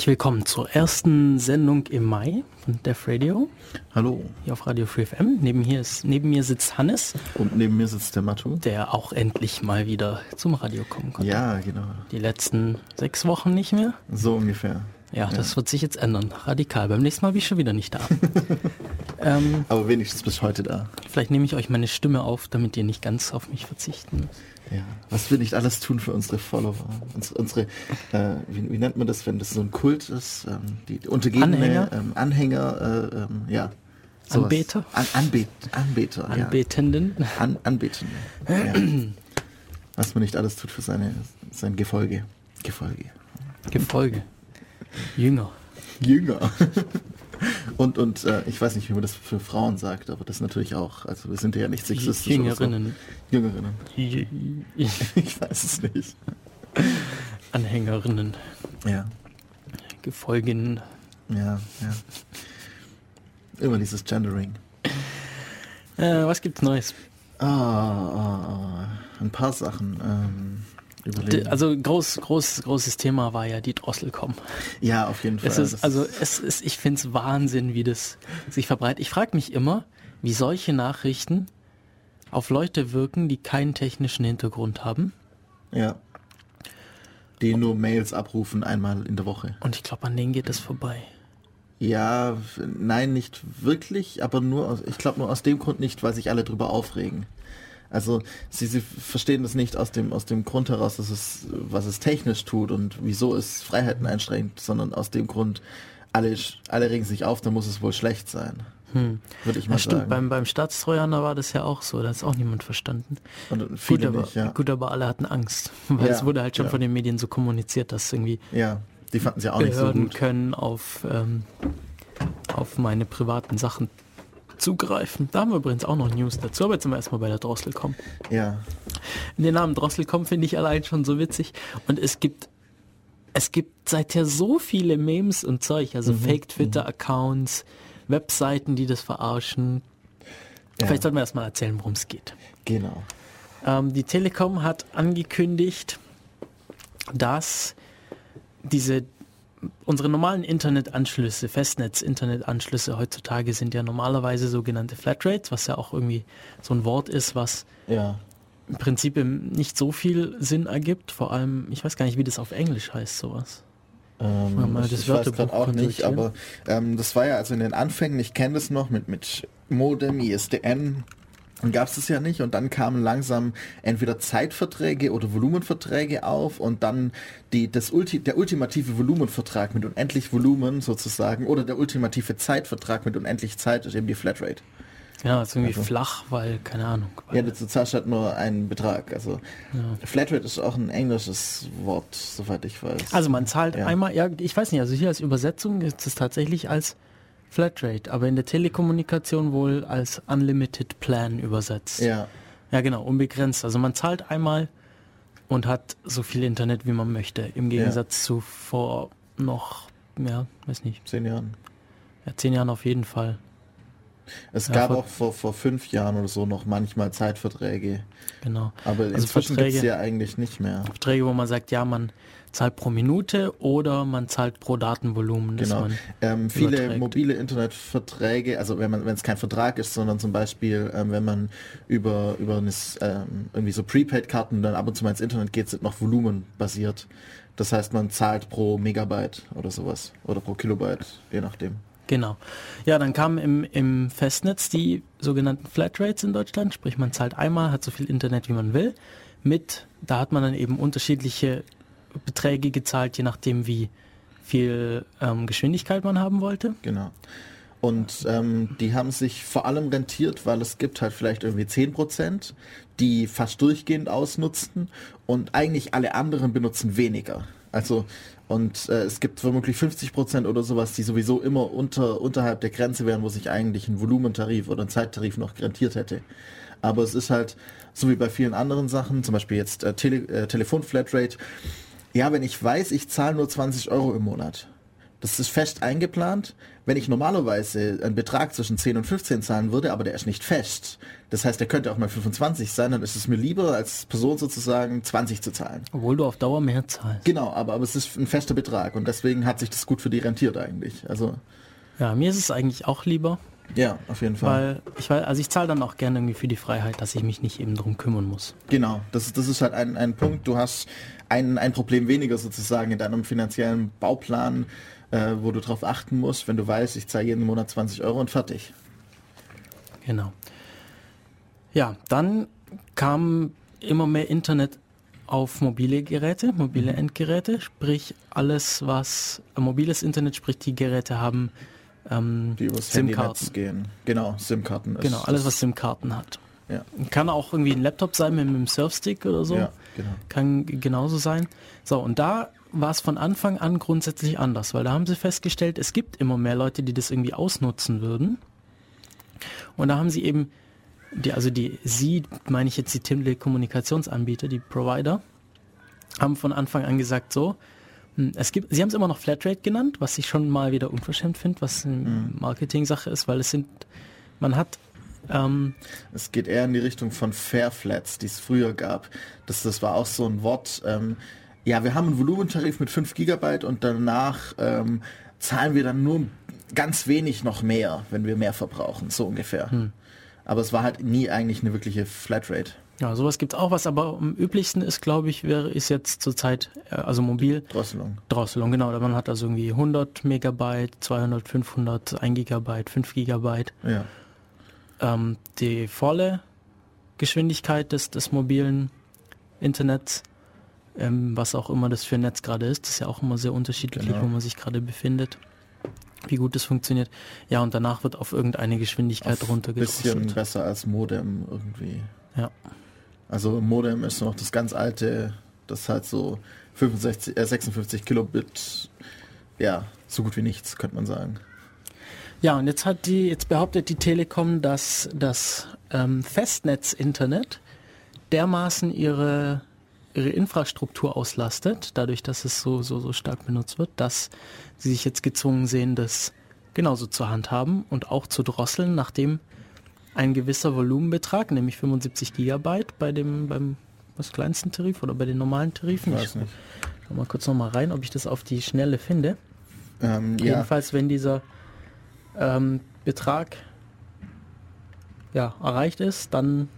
Herzlich willkommen zur ersten Sendung im Mai von Def Radio. Hallo. Hier auf Radio Free FM. Neben, hier ist, neben mir sitzt Hannes. Und neben mir sitzt der Matu. Der auch endlich mal wieder zum Radio kommen konnte. Ja, genau. Die letzten sechs Wochen nicht mehr. So ungefähr. Ja, ja. das wird sich jetzt ändern. Radikal. Beim nächsten Mal bin ich schon wieder nicht da. ähm, Aber wenigstens bis heute da. Vielleicht nehme ich euch meine Stimme auf, damit ihr nicht ganz auf mich verzichten müsst. Ja, was wir nicht alles tun für unsere Follower, unsere, unsere äh, wie, wie, nennt man das, wenn das so ein Kult ist, ähm, die, untergebene Anhänger, ähm, Anhänger äh, ähm, ja. Sowas. Anbeter? An, Anbet, Anbeter, Anbetenden. Ja. An, Anbetende. Ja. Was man nicht alles tut für seine, sein Gefolge. Gefolge. Gefolge. Jünger. Jünger. Und, und äh, ich weiß nicht, wie man das für Frauen sagt, aber das natürlich auch. Also wir sind ja nicht sexistisch. Jüngerinnen. So. Jüngerinnen. ich weiß es nicht. Anhängerinnen. Ja. Gefolginnen. Ja, ja. Immer dieses Gendering. Äh, was gibt's Neues? Ah, ah, ah, ein paar Sachen. Ähm, überlegen. Also groß, groß, großes Thema war ja die Drosselcom. Ja, auf jeden Fall. Es ist, also es ist, ich finde es Wahnsinn, wie das sich verbreitet. Ich frage mich immer, wie solche Nachrichten auf Leute wirken, die keinen technischen Hintergrund haben. Ja. Die nur Mails abrufen einmal in der Woche. Und ich glaube, an denen geht es vorbei. Ja, nein, nicht wirklich, aber nur aus, ich glaube nur aus dem Grund nicht, weil sich alle drüber aufregen. Also sie, sie verstehen das nicht aus dem, aus dem Grund heraus, dass es, was es technisch tut und wieso es Freiheiten einschränkt, sondern aus dem Grund, alle, alle regen sich auf, dann muss es wohl schlecht sein. Hm. Würde ich mal ja, stimmt, sagen. Beim, beim Staatstrojaner war das ja auch so, da hat es auch niemand verstanden. Und viele gut, aber, nicht, ja. gut, aber alle hatten Angst, weil ja, es wurde halt schon ja. von den Medien so kommuniziert, dass irgendwie ja, die fanden sie auch Behörden nicht so gut. können auf, ähm, auf meine privaten Sachen zugreifen. Da haben wir übrigens auch noch News dazu, aber jetzt sind wir erstmal bei der Drosselcom. Ja. Den Namen Drosselcom finde ich allein schon so witzig. Und es gibt es gibt seither so viele Memes und Zeug, also mhm. Fake-Twitter-Accounts, Webseiten, die das verarschen. Ja. Vielleicht sollten wir erstmal erzählen, worum es geht. Genau. Ähm, die Telekom hat angekündigt, dass diese unsere normalen Internetanschlüsse, Festnetz-Internetanschlüsse heutzutage sind ja normalerweise sogenannte Flatrates, was ja auch irgendwie so ein Wort ist, was ja. im Prinzip nicht so viel Sinn ergibt. Vor allem, ich weiß gar nicht, wie das auf Englisch heißt, sowas. Ähm, ich, ich weiß gerade auch nicht, aber ähm, das war ja also in den Anfängen, ich kenne das noch mit, mit Modem, ISDN, und gab es das ja nicht und dann kamen langsam entweder Zeitverträge oder Volumenverträge auf und dann die, das Ulti, der ultimative Volumenvertrag mit unendlich Volumen sozusagen oder der ultimative Zeitvertrag mit unendlich Zeit ist eben die Flatrate. Ja, ist irgendwie also, flach, weil, keine Ahnung. Ja, du zahlst halt nur einen Betrag. Also ja. Flatrate ist auch ein englisches Wort, soweit ich weiß. Also man zahlt ja. einmal, ja, ich weiß nicht, also hier als Übersetzung ist es tatsächlich als Flatrate, aber in der Telekommunikation wohl als Unlimited Plan übersetzt. Ja. Ja, genau, unbegrenzt. Also man zahlt einmal und hat so viel Internet, wie man möchte. Im Gegensatz ja. zu vor noch, ja, weiß nicht. Zehn Jahren. Ja, zehn Jahren auf jeden Fall. Es ja, gab vor, auch vor, vor fünf Jahren oder so noch manchmal Zeitverträge. Genau. Aber also inzwischen gibt es ja eigentlich nicht mehr. Verträge, wo man sagt, ja, man zahlt pro Minute oder man zahlt pro Datenvolumen. Genau. Ähm, viele mobile Internetverträge, also wenn man wenn es kein Vertrag ist, sondern zum Beispiel ähm, wenn man über über eine, ähm, irgendwie so Prepaid-Karten dann ab und zu mal ins Internet geht, sind noch volumenbasiert. Das heißt, man zahlt pro Megabyte oder sowas oder pro Kilobyte, je nachdem. Genau. Ja, dann kamen im, im Festnetz die sogenannten Flatrates in Deutschland, sprich man zahlt einmal, hat so viel Internet, wie man will. Mit, da hat man dann eben unterschiedliche Beträge gezahlt, je nachdem, wie viel ähm, Geschwindigkeit man haben wollte. Genau. Und ähm, die haben sich vor allem rentiert, weil es gibt halt vielleicht irgendwie 10%, die fast durchgehend ausnutzen und eigentlich alle anderen benutzen weniger. Also und äh, es gibt vermutlich 50% oder sowas, die sowieso immer unter, unterhalb der Grenze wären, wo sich eigentlich ein Volumentarif oder ein Zeittarif noch rentiert hätte. Aber es ist halt, so wie bei vielen anderen Sachen, zum Beispiel jetzt äh, Tele, äh, Telefonflatrate, ja, wenn ich weiß, ich zahle nur 20 Euro im Monat, Das ist fest eingeplant. Wenn ich normalerweise einen Betrag zwischen 10 und 15 zahlen würde, aber der ist nicht fest. Das heißt, der könnte auch mal 25 sein, dann ist es mir lieber, als Person sozusagen 20 zu zahlen. Obwohl du auf Dauer mehr zahlst. Genau, aber, aber es ist ein fester Betrag und deswegen hat sich das gut für die rentiert eigentlich. Also Ja, mir ist es eigentlich auch lieber, ja, auf jeden Fall. weil ich also ich zahle dann auch gerne irgendwie für die Freiheit, dass ich mich nicht eben drum kümmern muss. Genau, das, ist- das ist halt ein, ein Punkt. Du hast ein, ein Problem weniger sozusagen in deinem finanziellen Bauplan, äh, wo du darauf achten musst, wenn du weißt, ich zahle jeden Monat 20 Euro und fertig. Genau. Ja, dann kam immer mehr Internet auf mobile Geräte, mobile Endgeräte, sprich alles, was mobiles Internet, sprich die Geräte haben ähm, Die übers SIM-Karten. gehen. Genau, SIM-Karten. ist- Genau, alles, was SIM-Karten hat. Ja, Kann auch irgendwie ein Laptop sein mit einem Surfstick oder so. ja genau. Kann genauso sein. So, und da war es von Anfang an grundsätzlich anders, weil da haben sie festgestellt, es gibt immer mehr Leute, die das irgendwie ausnutzen würden. Und da haben sie eben, die, also die, sie, meine ich jetzt die Telekommunikationsanbieter, die Provider, haben von Anfang an gesagt so, es gibt, sie haben es immer noch Flatrate genannt, was ich schon mal wieder unverschämt finde, was eine Marketing-Sache ist, weil es sind, man hat, ähm, Es geht eher in die Richtung von Fairflats, die es früher gab. Das, das war auch so ein Wort. Ähm, ja, wir haben einen Volumentarif mit 5 Gigabyte und danach ähm, zahlen wir dann nur ganz wenig noch mehr, wenn wir mehr verbrauchen, so ungefähr. Aber es war halt nie eigentlich eine wirkliche Flatrate. Ja, sowas gibt's auch was, aber am üblichsten ist, glaube ich, wäre ist jetzt zurzeit, äh, also mobil, Drosselung. Drosselung, genau. Man hat also irgendwie 100 Megabyte, 200, 500, 1 Gigabyte, 5 Gigabyte. Ja. Ähm, die volle Geschwindigkeit des, des mobilen Internets, ähm, was auch immer das für ein Netz gerade ist, das ist ja auch immer sehr unterschiedlich, Genau. wo man sich gerade befindet, wie gut das funktioniert. Ja, und danach wird auf irgendeine Geschwindigkeit Auf runtergedrosselt. bisschen besser als Modem irgendwie. Ja. Also Modem ist noch das ganz alte, das halt so 65, äh, 56 Kilobit, ja, so gut wie nichts, könnte man sagen. Ja, und jetzt hat die, jetzt behauptet die Telekom, dass das ähm, Festnetz-Internet dermaßen ihre, ihre Infrastruktur auslastet, dadurch, dass es so, so, so stark benutzt wird, dass sie sich jetzt gezwungen sehen, das genauso zu handhaben und auch zu drosseln, nachdem ein gewisser Volumenbetrag, nämlich 75 Gigabyte bei dem, beim was kleinsten Tarif oder bei den normalen Tarifen. Weiß nicht. schau mal kurz noch mal rein, ob ich das auf die Schnelle finde. Ähm, ja, Jedenfalls, wenn dieser ähm, Betrag ja, erreicht ist, dann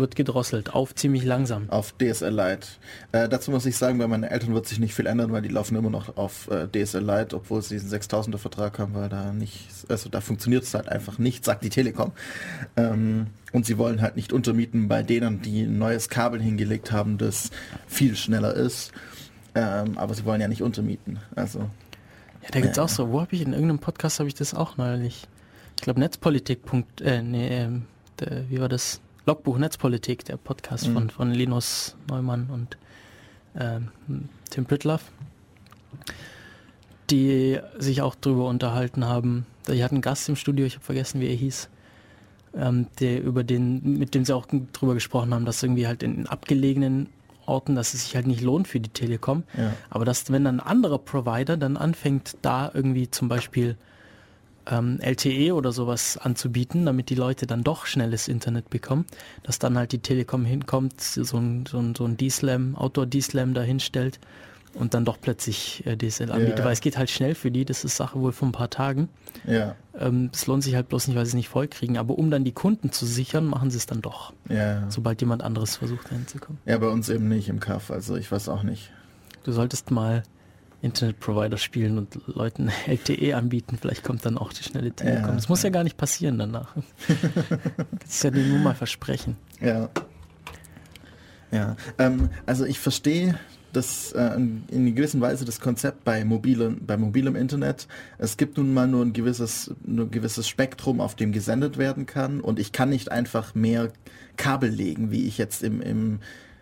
wird gedrosselt auf ziemlich langsam. auf DSL Lite. Äh, dazu muss ich sagen, bei meinen Eltern wird sich nicht viel ändern, weil die laufen immer noch auf äh, DSL Lite, obwohl sie diesen 6000er Vertrag haben, weil da nicht, also da funktioniert es halt einfach nicht, sagt die Telekom. Ähm, und sie wollen halt nicht untermieten bei denen, die ein neues Kabel hingelegt haben, das viel schneller ist. Ähm, aber sie wollen ja nicht untermieten. Also Ja, da gibt's auch so, wo habe ich in irgendeinem Podcast habe ich das auch neulich. Ich glaube Netzpolitik. Punkt, äh, nee, der, wie war das? Logbuch Netzpolitik, der Podcast Mhm. von, von Linus Neumann und ähm, Tim Pritloff, die sich auch drüber unterhalten haben. Die hatten einen Gast im Studio, ich habe vergessen, wie er hieß, ähm, der über den, mit dem sie auch drüber gesprochen haben, dass irgendwie halt in abgelegenen Orten, dass es sich halt nicht lohnt für die Telekom. ja. Aber dass, wenn dann ein anderer Provider dann anfängt, da irgendwie zum Beispiel ähm, LTE oder sowas anzubieten, damit die Leute dann doch schnelles Internet bekommen, dass dann halt die Telekom hinkommt, so ein, so ein, so ein D-Slam, Outdoor-D-Slam da hinstellt und dann doch plötzlich äh, DSL anbietet, Ja. weil es geht halt schnell für die, das ist Sache wohl von ein paar Tagen. Ja, Ähm, Es lohnt sich halt bloß nicht, weil sie es nicht vollkriegen, aber um dann die Kunden zu sichern, machen sie es dann doch, ja. sobald jemand anderes versucht, da hinzukommen. Ja, bei uns eben nicht im Kaff, also ich weiß auch nicht. Du solltest mal Internetprovider spielen und Leuten LTE anbieten. Vielleicht kommt dann auch die schnelle Telekom. Ja. das muss ja gar nicht passieren danach. das ist ja nur mal versprechen. Ja. Ja, ähm, also ich verstehe das äh, in in gewisser Weise das Konzept bei mobilen, bei mobilem Internet. Es gibt nun mal nur ein gewisses, nur ein gewisses Spektrum, auf dem gesendet werden kann und ich kann nicht einfach mehr Kabel legen, wie ich jetzt im, im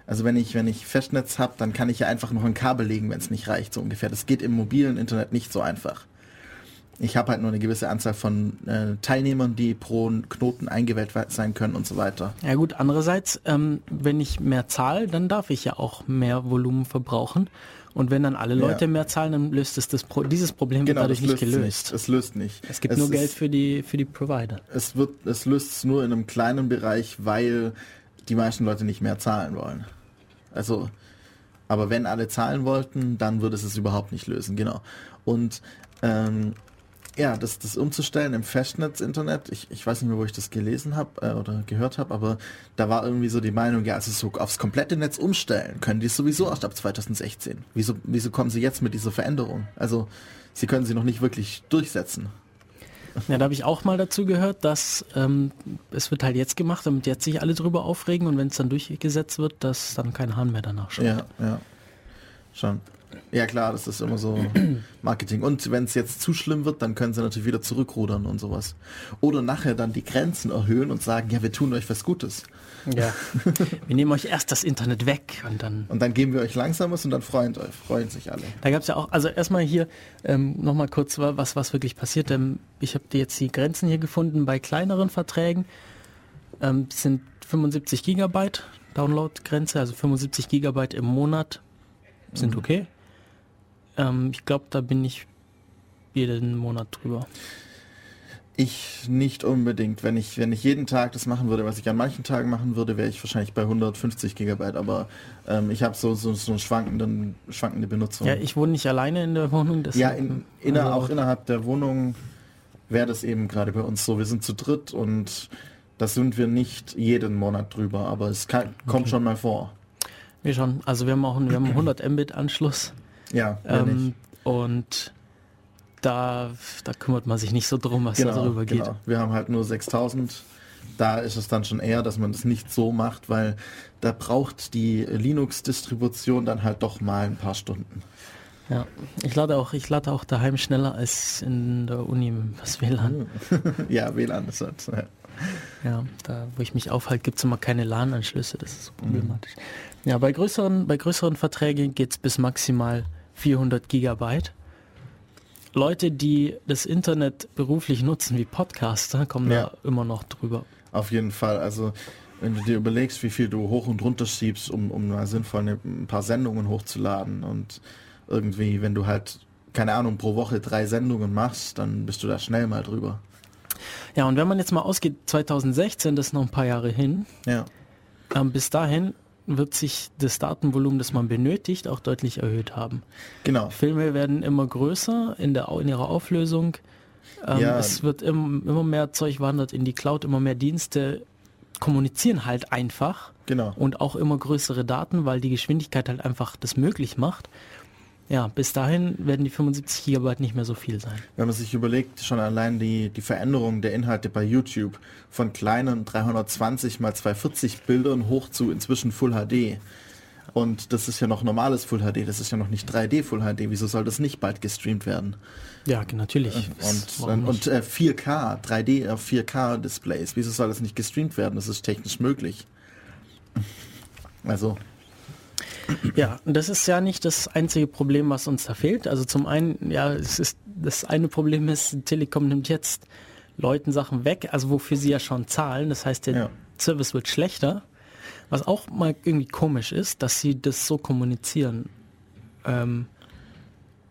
also wenn ich, wenn ich Festnetz habe, dann kann ich ja einfach noch ein Kabel legen, wenn es nicht reicht, so ungefähr. Das geht im mobilen Internet nicht so einfach. Ich habe halt nur eine gewisse Anzahl von äh, Teilnehmern, die pro Knoten eingewählt sein können und so weiter. Ja gut, andererseits, ähm, wenn ich mehr zahle, dann darf ich ja auch mehr Volumen verbrauchen. Und wenn dann alle Leute ja. mehr zahlen, dann löst es das Pro dieses Problem genau, dadurch nicht gelöst. Nicht. Es löst nicht. Es gibt es nur Geld für die für die Provider. Es wird es löst es nur in einem kleinen Bereich, weil die meisten Leute nicht mehr zahlen wollen. Also aber wenn alle zahlen wollten, dann würde es es überhaupt nicht lösen, genau. Und ähm, ja, das, das umzustellen im Festnetz-Internet, ich, ich weiß nicht mehr, wo ich das gelesen habe äh, oder gehört habe, aber da war irgendwie so die Meinung, ja, also so aufs komplette Netz umstellen können die es sowieso erst ab 2016. Wieso, wieso kommen sie jetzt mit dieser Veränderung? Also sie können sie noch nicht wirklich durchsetzen. Ja, da habe ich auch mal dazu gehört, dass ähm, es wird halt jetzt gemacht, damit jetzt sich alle drüber aufregen und wenn es dann durchgesetzt wird, dass dann kein Hahn mehr danach schaut. Ja, ja. Schon. Ja klar, das ist immer so Marketing. Und wenn es jetzt zu schlimm wird, dann können sie natürlich wieder zurückrudern und sowas. Oder nachher dann die Grenzen erhöhen und sagen, ja, wir tun euch was Gutes. Ja. wir nehmen euch erst das Internet weg und dann. Und dann geben wir euch langsames und dann freuen, freuen sich alle. Da gab es ja auch, also erstmal hier ähm, nochmal kurz, was, was wirklich passiert. Ähm, ich habe jetzt die Grenzen hier gefunden bei kleineren Verträgen. Ähm, sind 75 Gigabyte Download-Grenze, also 75 Gigabyte im Monat sind mhm. okay. Ähm, ich glaube, da bin ich jeden Monat drüber. Ich nicht unbedingt. Wenn ich, wenn ich jeden Tag das machen würde, was ich an manchen Tagen machen würde, wäre ich wahrscheinlich bei 150 Gigabyte. Aber ähm, ich habe so, so, so eine schwankende Benutzung. Ja, ich wohne nicht alleine in der Wohnung. Ja, in, inner, also auch innerhalb der Wohnung wäre das eben gerade bei uns so. Wir sind zu dritt und das sind wir nicht jeden Monat drüber, aber es kann, kommt okay. schon mal vor. Wir schon. Also wir haben auch einen, wir haben einen 100 Mbit Anschluss. Ja, ähm, und da, da kümmert man sich nicht so drum, was genau, darüber geht. Genau. Wir haben halt nur 6000. Da ist es dann schon eher, dass man das nicht so macht, weil da braucht die Linux-Distribution dann halt doch mal ein paar Stunden. Ja, ich lade auch, ich lade auch daheim schneller als in der Uni das WLAN. ja, WLAN ist halt. Ja. ja, da wo ich mich aufhalte, gibt es immer keine LAN-Anschlüsse, das ist so problematisch. Mhm. Ja, bei größeren, bei größeren Verträgen geht es bis maximal 400 Gigabyte. Leute, die das Internet beruflich nutzen, wie Podcaster, kommen ja. da immer noch drüber. Auf jeden Fall. Also wenn du dir überlegst, wie viel du hoch und runter schiebst, um, um mal sinnvoll eine, ein paar Sendungen hochzuladen und irgendwie, wenn du halt, keine Ahnung, pro Woche drei Sendungen machst, dann bist du da schnell mal drüber. Ja, und wenn man jetzt mal ausgeht, 2016, das ist noch ein paar Jahre hin. Ja. Ähm, bis dahin wird sich das Datenvolumen, das man benötigt, auch deutlich erhöht haben. Genau. Filme werden immer größer in, der, in ihrer Auflösung. Ähm, ja. Es wird im, immer mehr Zeug wandert in die Cloud, immer mehr Dienste kommunizieren halt einfach. Genau. Und auch immer größere Daten, weil die Geschwindigkeit halt einfach das möglich macht. Ja, bis dahin werden die 75 Gigabyte nicht mehr so viel sein. Wenn man sich überlegt, schon allein die, die Veränderung der Inhalte bei YouTube von kleinen 320 mal 240 Bildern hoch zu inzwischen Full HD. Und das ist ja noch normales Full HD, das ist ja noch nicht 3D Full HD. Wieso soll das nicht bald gestreamt werden? Ja, natürlich. Und, und, und äh, 4K, 3D äh, 4K Displays, wieso soll das nicht gestreamt werden? Das ist technisch möglich. Also ja, das ist ja nicht das einzige Problem, was uns da fehlt. Also zum einen, ja, es ist das eine Problem ist, Telekom nimmt jetzt Leuten Sachen weg, also wofür sie ja schon zahlen. Das heißt, der ja. Service wird schlechter. Was auch mal irgendwie komisch ist, dass sie das so kommunizieren. Ähm,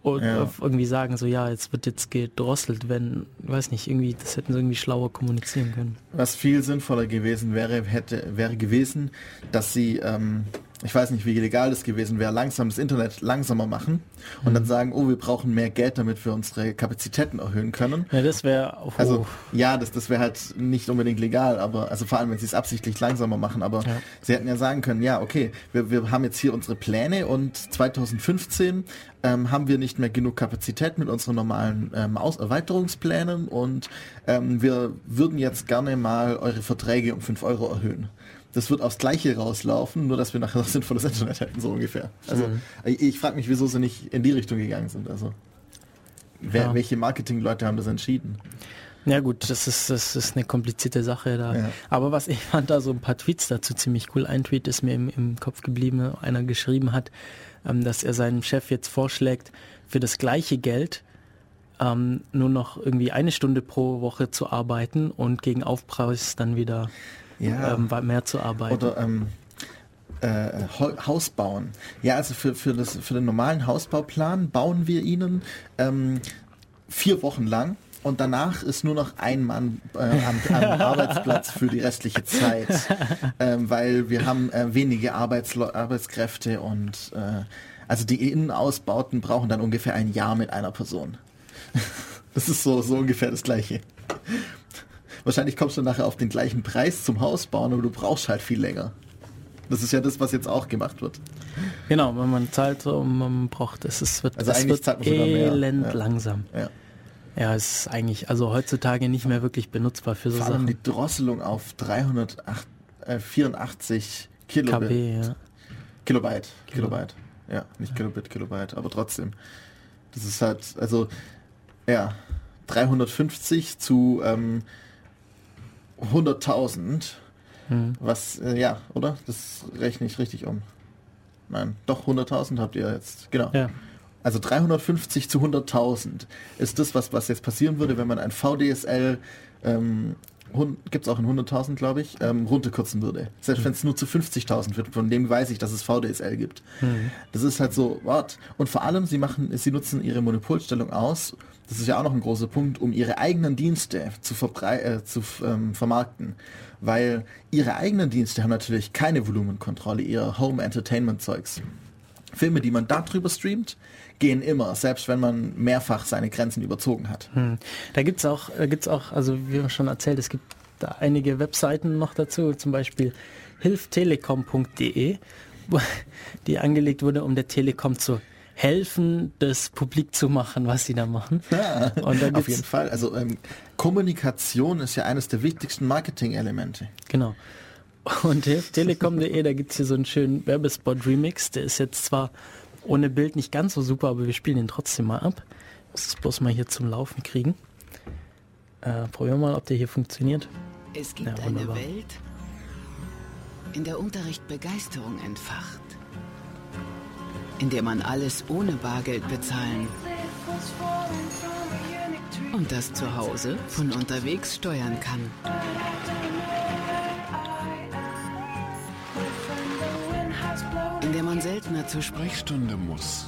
und ja. irgendwie sagen so, ja, jetzt wird jetzt gedrosselt, wenn, weiß nicht, irgendwie, das hätten sie irgendwie schlauer kommunizieren können. Was viel sinnvoller gewesen wäre, hätte, wäre gewesen, dass sie ähm, ich weiß nicht, wie legal das gewesen wäre, langsam das Internet langsamer machen und mhm. dann sagen, oh, wir brauchen mehr Geld, damit wir unsere Kapazitäten erhöhen können. Ja, das wäre auch. Also ja, das, das wäre halt nicht unbedingt legal, aber also vor allem, wenn sie es absichtlich langsamer machen, aber ja. sie hätten ja sagen können, ja, okay, wir, wir haben jetzt hier unsere Pläne und 2015 ähm, haben wir nicht mehr genug Kapazität mit unseren normalen ähm, Aus Erweiterungsplänen und ähm, wir würden jetzt gerne mal eure Verträge um 5 Euro erhöhen das wird aufs Gleiche rauslaufen, nur dass wir nachher noch sinnvolles Internet hätten, so ungefähr. Also mhm. ich, ich frage mich, wieso sie nicht in die Richtung gegangen sind. Also wer, ja. welche Marketingleute haben das entschieden? Ja gut, das ist, das ist eine komplizierte Sache da. Ja. Aber was ich fand da so ein paar Tweets dazu ziemlich cool. Ein Tweet ist mir im, im Kopf geblieben, einer geschrieben hat, ähm, dass er seinem Chef jetzt vorschlägt, für das gleiche Geld ähm, nur noch irgendwie eine Stunde pro Woche zu arbeiten und gegen Aufpreis dann wieder ja. ähm, mehr zu arbeiten. Oder ähm, äh, Haus bauen. Ja, also für, für, das, für den normalen Hausbauplan bauen wir ihnen ähm, vier Wochen lang und danach ist nur noch ein Mann äh, am, am Arbeitsplatz für die restliche Zeit, ähm, weil wir haben äh, wenige Arbeitslo Arbeitskräfte und äh, also die Innenausbauten brauchen dann ungefähr ein Jahr mit einer Person. Das ist so, so ungefähr das Gleiche. Wahrscheinlich kommst du nachher auf den gleichen Preis zum Haus bauen, aber du brauchst halt viel länger. Das ist ja das, was jetzt auch gemacht wird. Genau, wenn man zahlt und man braucht es, es wird, also es wird elend ja. langsam. Ja. Ja, es ist eigentlich, also heutzutage nicht mehr wirklich benutzbar für so Vor allem Sachen. die Drosselung auf 384 Kilobit. KB, ja. Kilobyte. Kilo- Kilobyte. Ja, nicht Kilobit, Kilobyte, aber trotzdem. Das ist halt, also, ja, 350 zu ähm, 100.000. Hm. Was, äh, ja, oder? Das rechne ich richtig um. Nein, doch 100.000 habt ihr jetzt. Genau. Ja. Also 350 zu 100.000 ist das, was, was jetzt passieren würde, wenn man ein VDSL, ähm, gibt es auch in 100.000, glaube ich, ähm, runterkürzen würde. Selbst wenn es nur zu 50.000 wird, von dem weiß ich, dass es VDSL gibt. Das ist halt so, what? Und vor allem, sie machen, sie nutzen ihre Monopolstellung aus, das ist ja auch noch ein großer Punkt, um ihre eigenen Dienste zu, äh, zu ähm, vermarkten. Weil ihre eigenen Dienste haben natürlich keine Volumenkontrolle, ihr Home Entertainment Zeugs. Filme, die man darüber streamt, gehen immer, selbst wenn man mehrfach seine Grenzen überzogen hat. Hm. Da gibt's auch, da gibt's auch, also wie schon erzählt, es gibt da einige Webseiten noch dazu, zum Beispiel hilftelekom.de, die angelegt wurde, um der Telekom zu helfen, das publik zu machen, was sie da machen. Da Auf jeden Fall. Also ähm, Kommunikation ist ja eines der wichtigsten Marketing-Elemente. Genau. Und hilftelekom.de, da gibt's hier so einen schönen Werbespot-Remix, der ist jetzt zwar ohne Bild nicht ganz so super, aber wir spielen ihn trotzdem mal ab. Muss es bloß mal hier zum Laufen kriegen. Äh, probieren wir mal, ob der hier funktioniert. Es gibt Ja, eine. Welt, in der Unterricht Begeisterung entfacht. In der man alles ohne Bargeld bezahlen und das zu Hause von unterwegs steuern kann. Der man seltener zur Sprechstunde muss.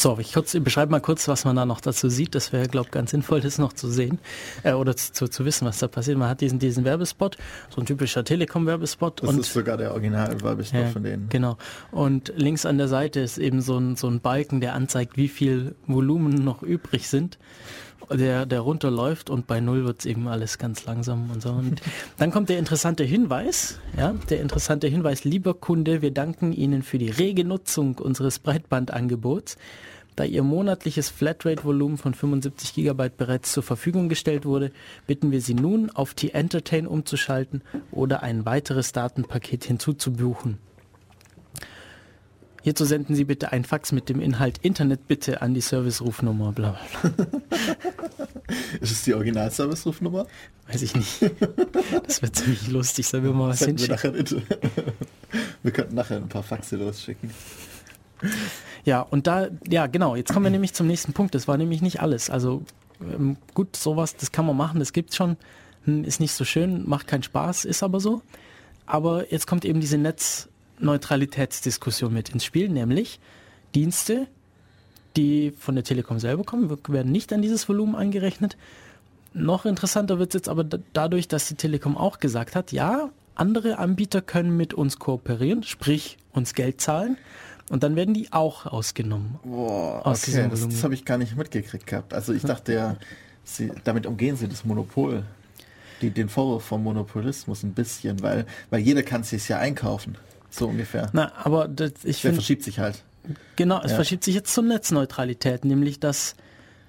So, ich kurz, ich beschreibe mal kurz, was man da noch dazu sieht. Das wäre, glaube ich, ganz sinnvoll, das noch zu sehen äh, oder zu, zu wissen, was da passiert. Man hat diesen, diesen Werbespot, so ein typischer Telekom-Werbespot. Das und ist sogar der Original-Werbespot ja, von denen. Genau. Und links an der Seite ist eben so ein, so ein Balken, der anzeigt, wie viel Volumen noch übrig sind. Der, der runterläuft und bei Null wird es eben alles ganz langsam und so. Und dann kommt der interessante Hinweis, ja, der interessante Hinweis, lieber Kunde, wir danken Ihnen für die rege Nutzung unseres Breitbandangebots. Da Ihr monatliches Flatrate-Volumen von 75 GB bereits zur Verfügung gestellt wurde, bitten wir Sie nun, auf T-Entertain umzuschalten oder ein weiteres Datenpaket hinzuzubuchen. Hierzu senden Sie bitte ein Fax mit dem Inhalt Internet bitte an die Service-Rufnummer, bla bla bla. Ist es die Original-Service-Rufnummer? Weiß ich nicht. Das wird ziemlich lustig, sollen wir mal was wir, hinschicken. nicht. wir könnten nachher ein paar Faxe losschicken. Ja, und da, ja genau, jetzt kommen wir nämlich zum nächsten Punkt. Das war nämlich nicht alles. Also ähm, gut, sowas, das kann man machen, das gibt's schon, Hm, ist nicht so schön, macht keinen Spaß, ist aber so. Aber jetzt kommt eben diese Netzneutralitätsdiskussion mit ins Spiel, nämlich Dienste, die von der Telekom selber kommen, werden nicht an dieses Volumen angerechnet. Noch interessanter wird es jetzt aber da- dadurch, dass die Telekom auch gesagt hat, ja, andere Anbieter können mit uns kooperieren, sprich uns Geld zahlen und dann werden die auch ausgenommen. Boah, Aus okay, das, das habe ich gar nicht mitgekriegt gehabt. Also ich dachte ja, sie, damit umgehen sie das Monopol. Die, den Vorwurf vom Monopolismus ein bisschen, weil, weil jeder kann es sich ja einkaufen. So ungefähr. Na, aber das, ich Der finde, verschiebt sich halt. genau, es Ja. verschiebt sich jetzt zur Netzneutralität, nämlich dass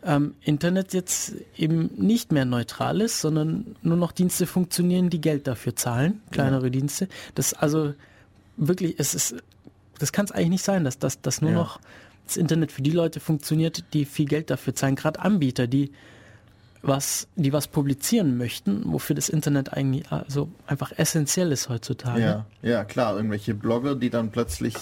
ähm, Internet jetzt eben nicht mehr neutral ist, sondern nur noch Dienste funktionieren, die Geld dafür zahlen, kleinere Dienste. Das also wirklich, es ist, das kann es eigentlich nicht sein, dass das dass nur Ja. noch das Internet für die Leute funktioniert, die viel Geld dafür zahlen. Gerade Anbieter, die was, die was publizieren möchten, wofür das Internet eigentlich also einfach essentiell ist heutzutage. Ja, ja, klar, irgendwelche Blogger, die dann plötzlich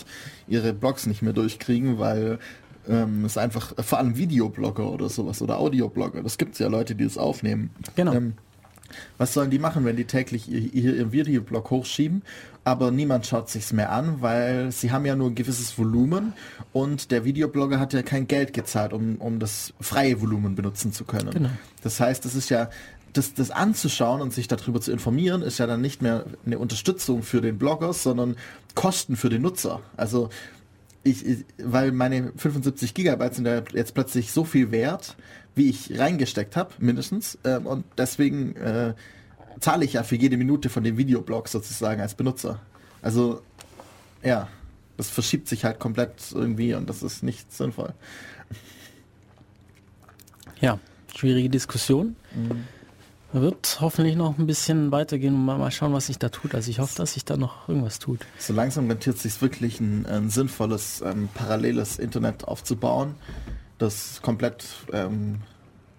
ihre Blogs nicht mehr durchkriegen, weil ähm, es einfach, vor allem Videoblogger oder sowas oder Audioblogger, das gibt es ja Leute, die das aufnehmen. Genau. Ähm, was sollen die machen, wenn die täglich ihr, ihr, ihr Videoblog hochschieben, aber niemand schaut sich's mehr an, weil sie haben ja nur ein gewisses Volumen und der Videoblogger hat ja kein Geld gezahlt, um, um das freie Volumen benutzen zu können. Genau. Das heißt, das ist ja das, das anzuschauen und sich darüber zu informieren, ist ja dann nicht mehr eine Unterstützung für den Blogger, sondern Kosten für den Nutzer. Also ich, ich weil meine 75 Gigabyte sind ja jetzt plötzlich so viel wert, wie ich reingesteckt habe, mindestens. Ähm, und deswegen äh, zahle ich ja für jede Minute von dem Videoblog sozusagen als Benutzer. Also ja, das verschiebt sich halt komplett irgendwie und das ist nicht sinnvoll. Ja, schwierige Diskussion. Mhm. Wird hoffentlich noch ein bisschen weitergehen und mal, schauen, was sich da tut. Also ich hoffe, dass sich da noch irgendwas tut. So langsam rentiert sich wirklich ein, ein sinnvolles, ähm, paralleles Internet aufzubauen, das komplett ähm,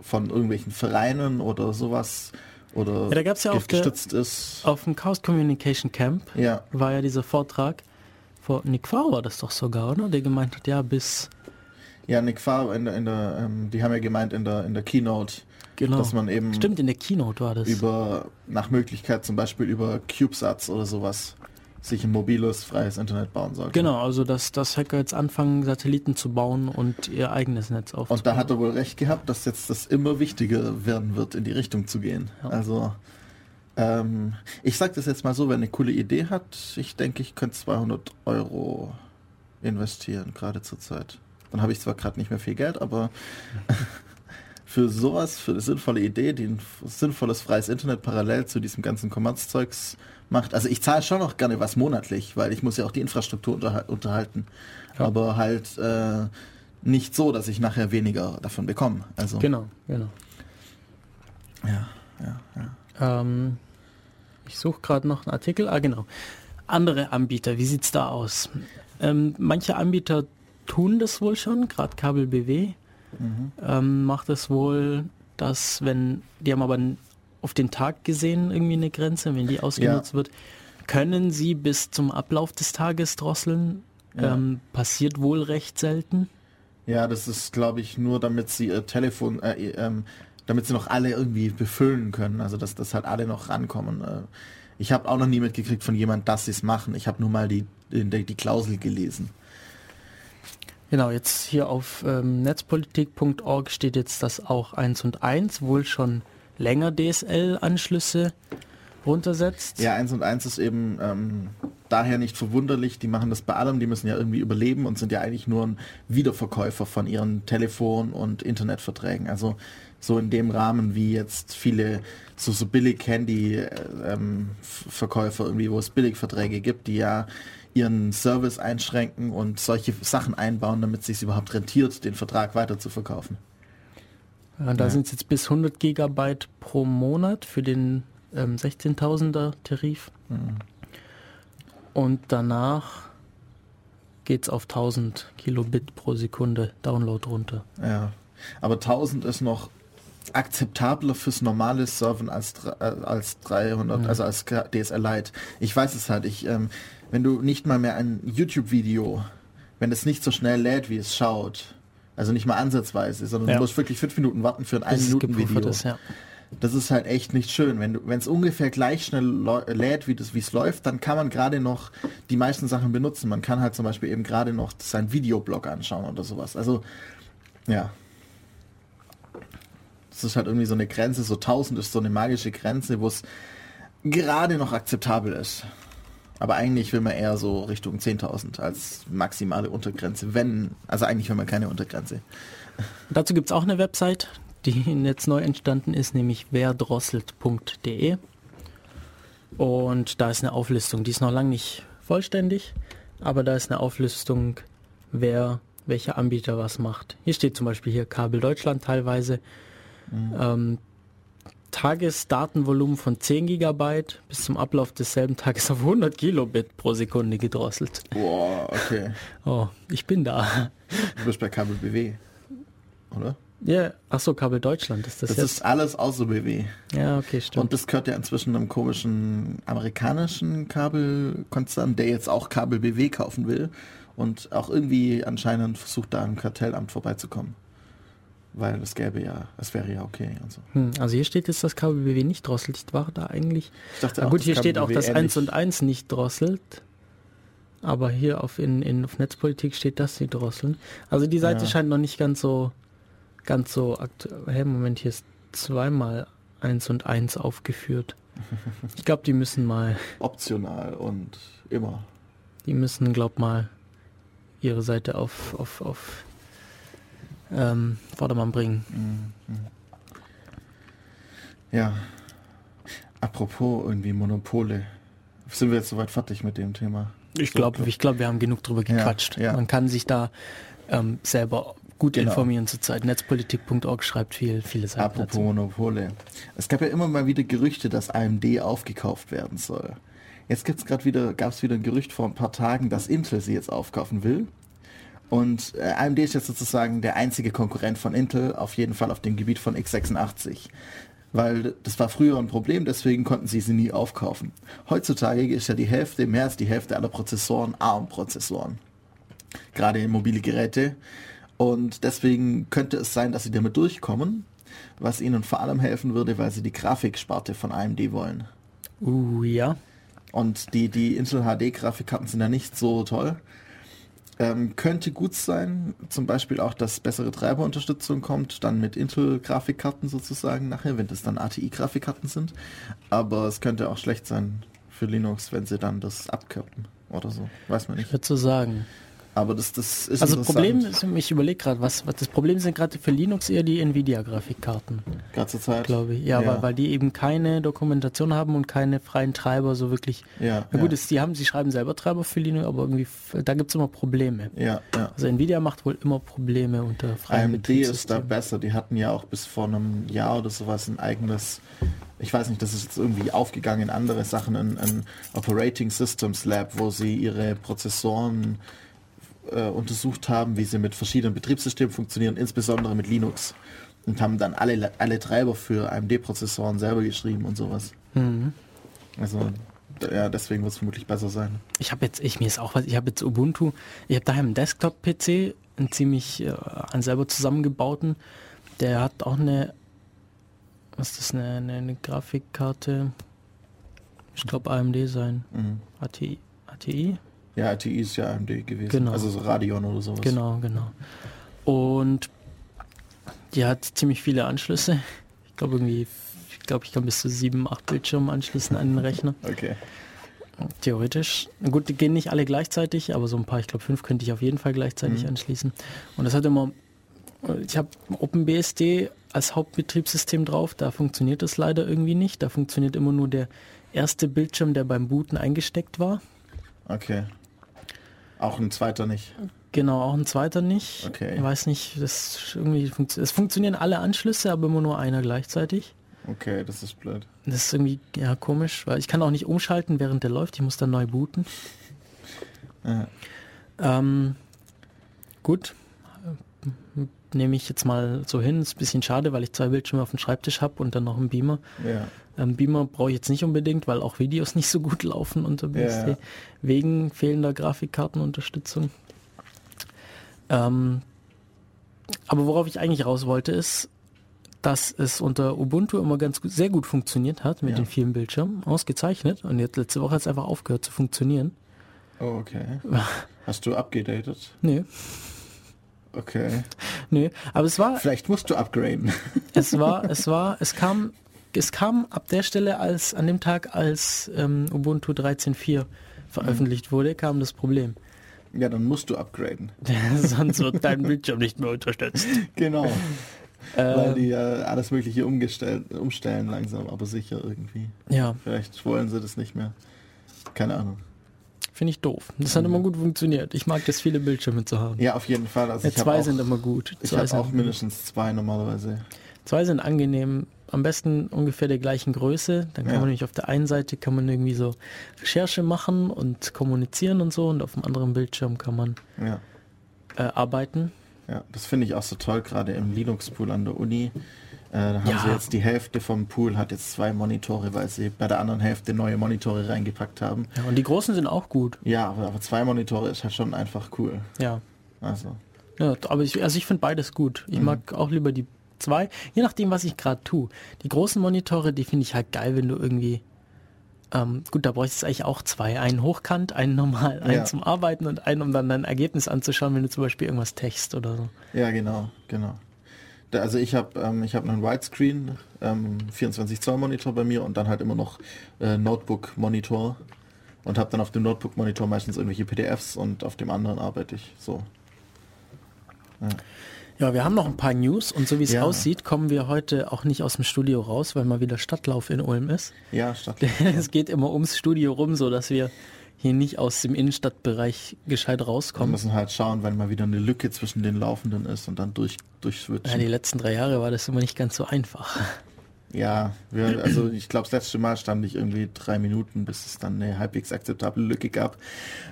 von irgendwelchen Vereinen oder sowas oder Ja, da gab's ja auf der- gestützt ist. Auf dem Chaos Communication Camp Ja, war ja dieser Vortrag. Vor Nick Farr war das doch sogar, oder? Der gemeint hat, ja, bis ja, Nick Farr in der, in der ähm, die haben ja gemeint in der in der Keynote, genau. dass man eben Stimmt, in der Keynote war das. über nach Möglichkeit zum Beispiel über CubeSats oder sowas sich ein mobiles freies Internet bauen sollte. Genau, also dass, dass Hacker jetzt anfangen, Satelliten zu bauen und ihr eigenes Netz aufzubauen. Und da hat er wohl recht gehabt, dass jetzt das immer wichtiger werden wird, in die Richtung zu gehen. Ja. Also ähm, ich sage das jetzt mal so, wer eine coole Idee hat, ich denke, ich könnte 200 Euro investieren, gerade zur Zeit. Dann habe ich zwar gerade nicht mehr viel Geld, aber für sowas, für eine sinnvolle Idee, die ein sinnvolles freies Internet parallel zu diesem ganzen Kommerzzeugs macht. Also ich zahle schon noch gerne was monatlich, weil ich muss ja auch die Infrastruktur unterhal- unterhalten. Ja. Aber halt äh, nicht so, dass ich nachher weniger davon bekomme. Also Genau, genau. ja, ja, ja. Ähm, ich suche gerade noch einen Artikel. Ah, genau. Andere Anbieter, wie sieht's da aus? Ähm, manche Anbieter tun das wohl schon, gerade Kabel BW Mhm. ähm, macht es wohl, dass wenn, die haben aber auf den Tag gesehen irgendwie eine Grenze, wenn die ausgenutzt wird, können sie bis zum Ablauf des Tages drosseln. Ja. Ähm, passiert wohl recht selten. Ja, das ist, glaube ich, nur damit sie ihr Telefon, äh, ähm, damit sie noch alle irgendwie befüllen können. Also dass das halt alle noch rankommen. Äh, ich habe auch noch nie mitgekriegt von jemand, dass sie es machen. Ich habe nur mal die, die, die Klausel gelesen. Genau, jetzt hier auf ähm, netzpolitik.org steht jetzt, dass auch 1 und 1 wohl schon länger DSL-Anschlüsse runtersetzt. Ja, 1 und 1 ist eben ähm, daher nicht verwunderlich. Die machen das bei allem. Die müssen ja irgendwie überleben und sind ja eigentlich nur ein Wiederverkäufer von ihren Telefon- und Internetverträgen. Also so in dem Rahmen wie jetzt viele so, so Billig-Handy-Verkäufer irgendwie, wo es Billigverträge gibt, die ja ihren Service einschränken und solche Sachen einbauen, damit es sich überhaupt rentiert, den Vertrag weiter zu verkaufen. Ja, da Ja. sind es jetzt bis 100 Gigabyte pro Monat für den ähm, 16.000er Tarif. Mhm. Und danach geht es auf 1000 Kilobit pro Sekunde Download runter. Ja, aber 1000 ist noch akzeptabler fürs normale Surfen als, äh, als 300, Ja. also als DSL Lite. Ich weiß es halt, ich, ähm, wenn du nicht mal mehr ein YouTube-Video, wenn es nicht so schnell lädt, wie es schaut, also nicht mal ansatzweise, sondern Ja. du musst wirklich fünf Minuten warten für ein es 1-Minuten-Video. gepuffert ist, ja. Das ist halt echt nicht schön. Wenn es ungefähr gleich schnell lädt, wie es läuft, dann kann man gerade noch die meisten Sachen benutzen. Man kann halt zum Beispiel eben gerade noch seinen Videoblog anschauen oder sowas. Also, ja. Das ist halt irgendwie so eine Grenze, so 1000 ist so eine magische Grenze, wo es gerade noch akzeptabel ist. Aber eigentlich will man eher so Richtung 10.000 als maximale Untergrenze, wenn, also eigentlich will man keine Untergrenze. Dazu gibt es auch eine Website, die jetzt neu entstanden ist, nämlich werdrosselt.de. Und da ist eine Auflistung, die ist noch lange nicht vollständig, aber da ist eine Auflistung, wer welcher Anbieter was macht. Hier steht zum Beispiel hier Kabel Deutschland teilweise. Ähm, Tagesdatenvolumen von 10 Gigabyte bis zum Ablauf desselben Tages auf 100 Kilobit pro Sekunde gedrosselt. Boah, okay. Oh, ich bin da. Du bist bei Kabel BW, oder? Ja, ach so, Kabel Deutschland ist das, Das jetzt. ist alles außer BW. ja, okay, stimmt. Und das gehört ja inzwischen einem komischen amerikanischen Kabelkonzern, der jetzt auch Kabel BW kaufen will und auch irgendwie anscheinend versucht, da am Kartellamt vorbeizukommen. Weil es gäbe ja, es wäre ja okay und so. Hm, also hier steht jetzt, dass Kabel BW nicht drosselt. Ich war da eigentlich. Ich dachte Na auch, gut, das hier steht auch, dass ähnlich- 1 und 1 nicht drosselt. Aber hier auf, in, in, auf Netzpolitik steht, dass sie drosseln. Also die Seite Ja. scheint noch nicht ganz so ganz so aktuell. Hey, Moment, hier ist zweimal 1 und 1 aufgeführt. Ich glaube, die müssen mal, optional und immer. die müssen, glaub mal, ihre Seite auf, auf, auf ähm, Vordermann bringen. Ja. Apropos irgendwie Monopole. Sind wir jetzt soweit fertig mit dem Thema? Ich glaube, ich glaub, wir haben genug drüber Ja, gequatscht. ja. Man kann sich da ähm, selber gut Genau. informieren zurzeit. Netzpolitik.org schreibt viel, viele Seiten Apropos dazu. Monopole. Es gab ja immer mal wieder Gerüchte, dass AMD aufgekauft werden soll. Jetzt gibt's gerade wieder, gab es wieder ein Gerücht vor ein paar Tagen, dass Intel sie jetzt aufkaufen will. Und äh, AMD ist jetzt sozusagen der einzige Konkurrent von Intel, auf jeden Fall auf dem Gebiet von x86. Weil das war früher ein Problem, deswegen konnten sie sie nie aufkaufen. Heutzutage ist ja die Hälfte, mehr als die Hälfte aller Prozessoren ARM-Prozessoren. Gerade in mobile Geräte. Und deswegen könnte es sein, dass sie damit durchkommen, was ihnen vor allem helfen würde, weil sie die Grafiksparte von AMD wollen. Uh, ja. Und die, die Intel HD-Grafikkarten sind ja nicht so toll. Ähm, könnte gut sein, zum Beispiel auch, dass bessere Treiberunterstützung kommt, dann mit Intel-Grafikkarten sozusagen nachher, wenn das dann ATI-Grafikkarten sind. Aber es könnte auch schlecht sein für Linux, wenn sie dann das abkappen oder so. Weiß man Ich nicht. würde so sagen. Aber das, das ist Also das Problem ist, ich überlege gerade, was, was das Problem sind gerade für Linux eher die Nvidia-Grafikkarten, zur Zeit. glaube ich. Ja, Ja. Weil, weil die eben keine Dokumentation haben und keine freien Treiber so wirklich. Ja, Na gut, ja. es, die haben, sie schreiben selber Treiber für Linux, aber irgendwie, da gibt es immer Probleme. ja, ja. Also Nvidia macht wohl immer Probleme unter freien AMD ist da besser. Die hatten ja auch bis vor einem Jahr oder sowas ein eigenes, ich weiß nicht, das ist jetzt irgendwie aufgegangen in andere Sachen, ein Operating Systems Lab, wo sie ihre Prozessoren äh, untersucht haben, wie sie mit verschiedenen Betriebssystemen funktionieren, insbesondere mit Linux. Und haben dann alle, alle Treiber für AMD-Prozessoren selber geschrieben und sowas. Mhm. Also, ja, deswegen wird es vermutlich besser sein. Ich habe jetzt, ich mir ist auch was, ich habe jetzt Ubuntu, ich habe daheim einen Desktop-PC, einen ziemlich äh, einen selber zusammengebauten, der hat auch eine, was ist das, eine, eine, eine Grafikkarte, ich glaube AMD sein, Mhm. ATI, ATI? Ja, ATI ist ja AMD gewesen. Genau. Also so Radeon oder sowas. Genau, genau. Und die hat ziemlich viele Anschlüsse. Ich glaube irgendwie, ich glaube, ich kann bis zu sieben, acht Bildschirme anschließen an den Rechner. Okay. Theoretisch. Gut, die gehen nicht alle gleichzeitig, aber so ein paar, ich glaube fünf könnte ich auf jeden Fall gleichzeitig Mhm. anschließen. Und das hat immer, ich habe OpenBSD als Hauptbetriebssystem drauf, da funktioniert das leider irgendwie nicht. Da funktioniert immer nur der erste Bildschirm, der beim Booten eingesteckt war. Okay. Auch ein zweiter nicht. Genau, auch ein zweiter nicht. Okay. Ich weiß nicht, das irgendwie funktio- es funktionieren alle Anschlüsse, aber immer nur einer gleichzeitig. Okay, das ist blöd. Das ist irgendwie ja komisch, weil ich kann auch nicht umschalten, während der läuft. Ich muss dann neu booten. Ja. Ähm, gut, nehme ich jetzt mal so hin. Ist ein bisschen schade, weil ich zwei Bildschirme auf dem Schreibtisch habe und dann noch einen Beamer. Ja. Ähm, Beamer brauche ich jetzt nicht unbedingt, weil auch Videos nicht so gut laufen unter BSD, Ja. wegen fehlender Grafikkartenunterstützung. Ähm, aber worauf ich eigentlich raus wollte, ist, dass es unter Ubuntu immer ganz gut, sehr gut funktioniert hat mit Ja. den vielen Bildschirmen, ausgezeichnet. Und jetzt letzte Woche hat es einfach aufgehört zu funktionieren. Oh, okay. Hast du abgedatet? Nö, Okay. nö. Aber es war, Vielleicht musst du upgraden. es war, es war, es kam, es kam ab der Stelle, als an dem Tag, als ähm, Ubuntu 13.4 veröffentlicht wurde, kam das Problem. ja, dann musst du upgraden. Sonst wird dein Bildschirm nicht mehr unterstützt. Genau. Weil Ähm, die ja alles mögliche umgestellt, umstellen langsam, aber sicher irgendwie. ja, Vielleicht wollen sie das nicht mehr. Keine Ahnung. Finde ich doof. Das hat immer gut funktioniert. Ich mag das, viele Bildschirme zu haben. Ja, auf jeden Fall. Also Ja, ich zwei auch, sind immer gut. ich Zwei habe sind, auch mindestens zwei normalerweise. zwei sind angenehm. Am besten ungefähr der gleichen Größe. Dann kann Ja. man nämlich auf der einen Seite kann man irgendwie so Recherche machen und kommunizieren und so und auf dem anderen Bildschirm kann man Ja. äh, arbeiten. Ja, das finde ich auch so toll, gerade im Linux-Pool an der Uni. Äh, da haben Ja. sie jetzt die Hälfte vom Pool hat jetzt zwei Monitore, weil sie bei der anderen Hälfte neue Monitore reingepackt haben. Ja, und die großen sind auch gut. Ja, aber, aber zwei Monitore ist halt schon einfach cool. Ja. Also, Ja, aber ich, also ich finde beides gut. Ich mag auch lieber die zwei, je nachdem, was ich gerade tue. Die großen Monitore, die finde ich halt geil, wenn du irgendwie, ähm, gut, da bräuchte es eigentlich auch zwei. Einen hochkant, einen normal, einen Ja. zum Arbeiten und einen, um dann dein Ergebnis anzuschauen, wenn du zum Beispiel irgendwas text oder so. ja, genau, genau. Also ich habe ähm, ich hab einen Widescreen, ähm, 24 Zoll Monitor bei mir und dann halt immer noch äh, Notebook Monitor und habe dann auf dem Notebook Monitor meistens irgendwelche PDFs und auf dem anderen arbeite ich so. Ja, wir haben noch ein paar News und so wie es Ja. aussieht, kommen wir heute auch nicht aus dem Studio raus, weil mal wieder Stadtlauf in Ulm ist. Ja, statt es geht immer ums Studio rum, so dass wir hier nicht aus dem Innenstadtbereich gescheit Wir rauskommen. müssen halt schauen, wenn mal wieder eine Lücke zwischen den Laufenden ist und dann durch Ja, durchswitchen. die letzten drei Jahre war das immer nicht ganz so einfach. Ja, wir, also ich glaube, das letzte Mal stand ich irgendwie drei Minuten, bis es dann eine halbwegs akzeptable Lücke gab,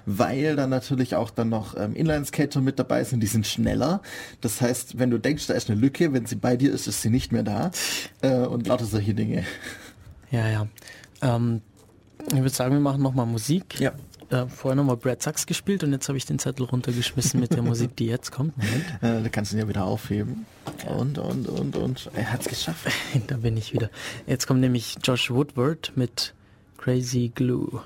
weil dann natürlich auch dann noch ähm, Inline-Skater mit dabei sind, die sind schneller. Das heißt, wenn du denkst, da ist eine Lücke, wenn sie bei dir ist, ist sie nicht mehr da äh, und lauter solche Dinge. Ja, ja. Ähm, ich würde sagen, wir machen nochmal Musik. Ja. Äh, vorher nochmal Brad Sachs gespielt und jetzt habe ich den Zettel runtergeschmissen mit der Musik, die jetzt kommt. Moment, Äh, da kannst du ihn ja wieder aufheben. Und, und, und, und. Er hat's geschafft. da bin ich wieder. Jetzt kommt nämlich Josh Woodward mit Crazy Glue.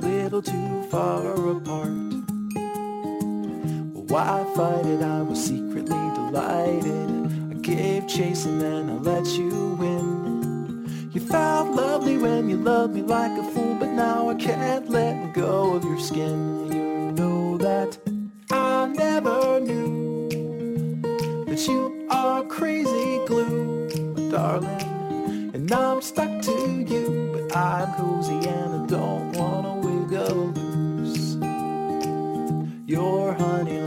Little too far apart. Why fight it? I was secretly delighted. I gave chase and then I let you win. You felt lovely when you loved me like a fool, but now I can't let go of your skin. You know that I never knew that you are crazy glue, darling. And I'm stuck to you, but I'm cozy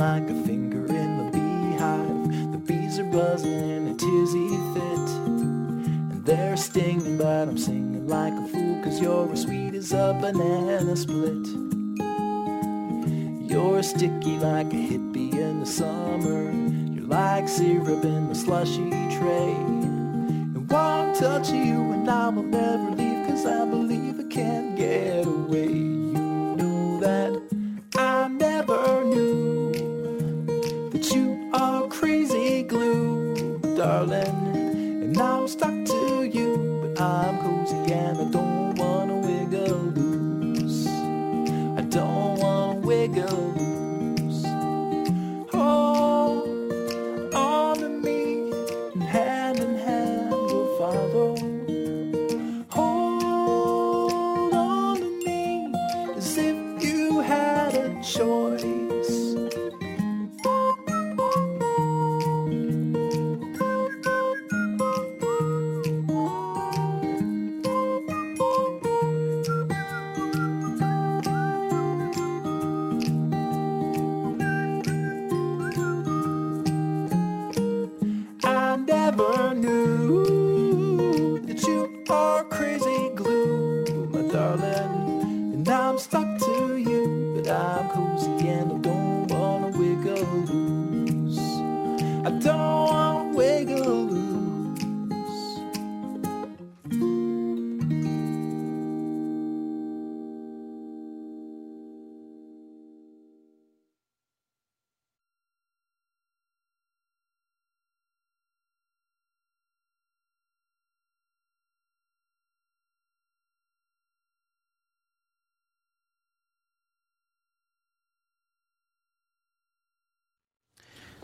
like a finger in the beehive. The bees are buzzing in a tizzy fit. And they're stinging, but I'm singing like a fool, cause you're as sweet as a banana split. You're sticky like a hippie in the summer. You're like syrup in the slushy tray. And one touch you and I will never leave, cause I believe I can't get away. You know that I never knew crazy glue, darling. And I'm stuck to you, but I'm cozy and I don't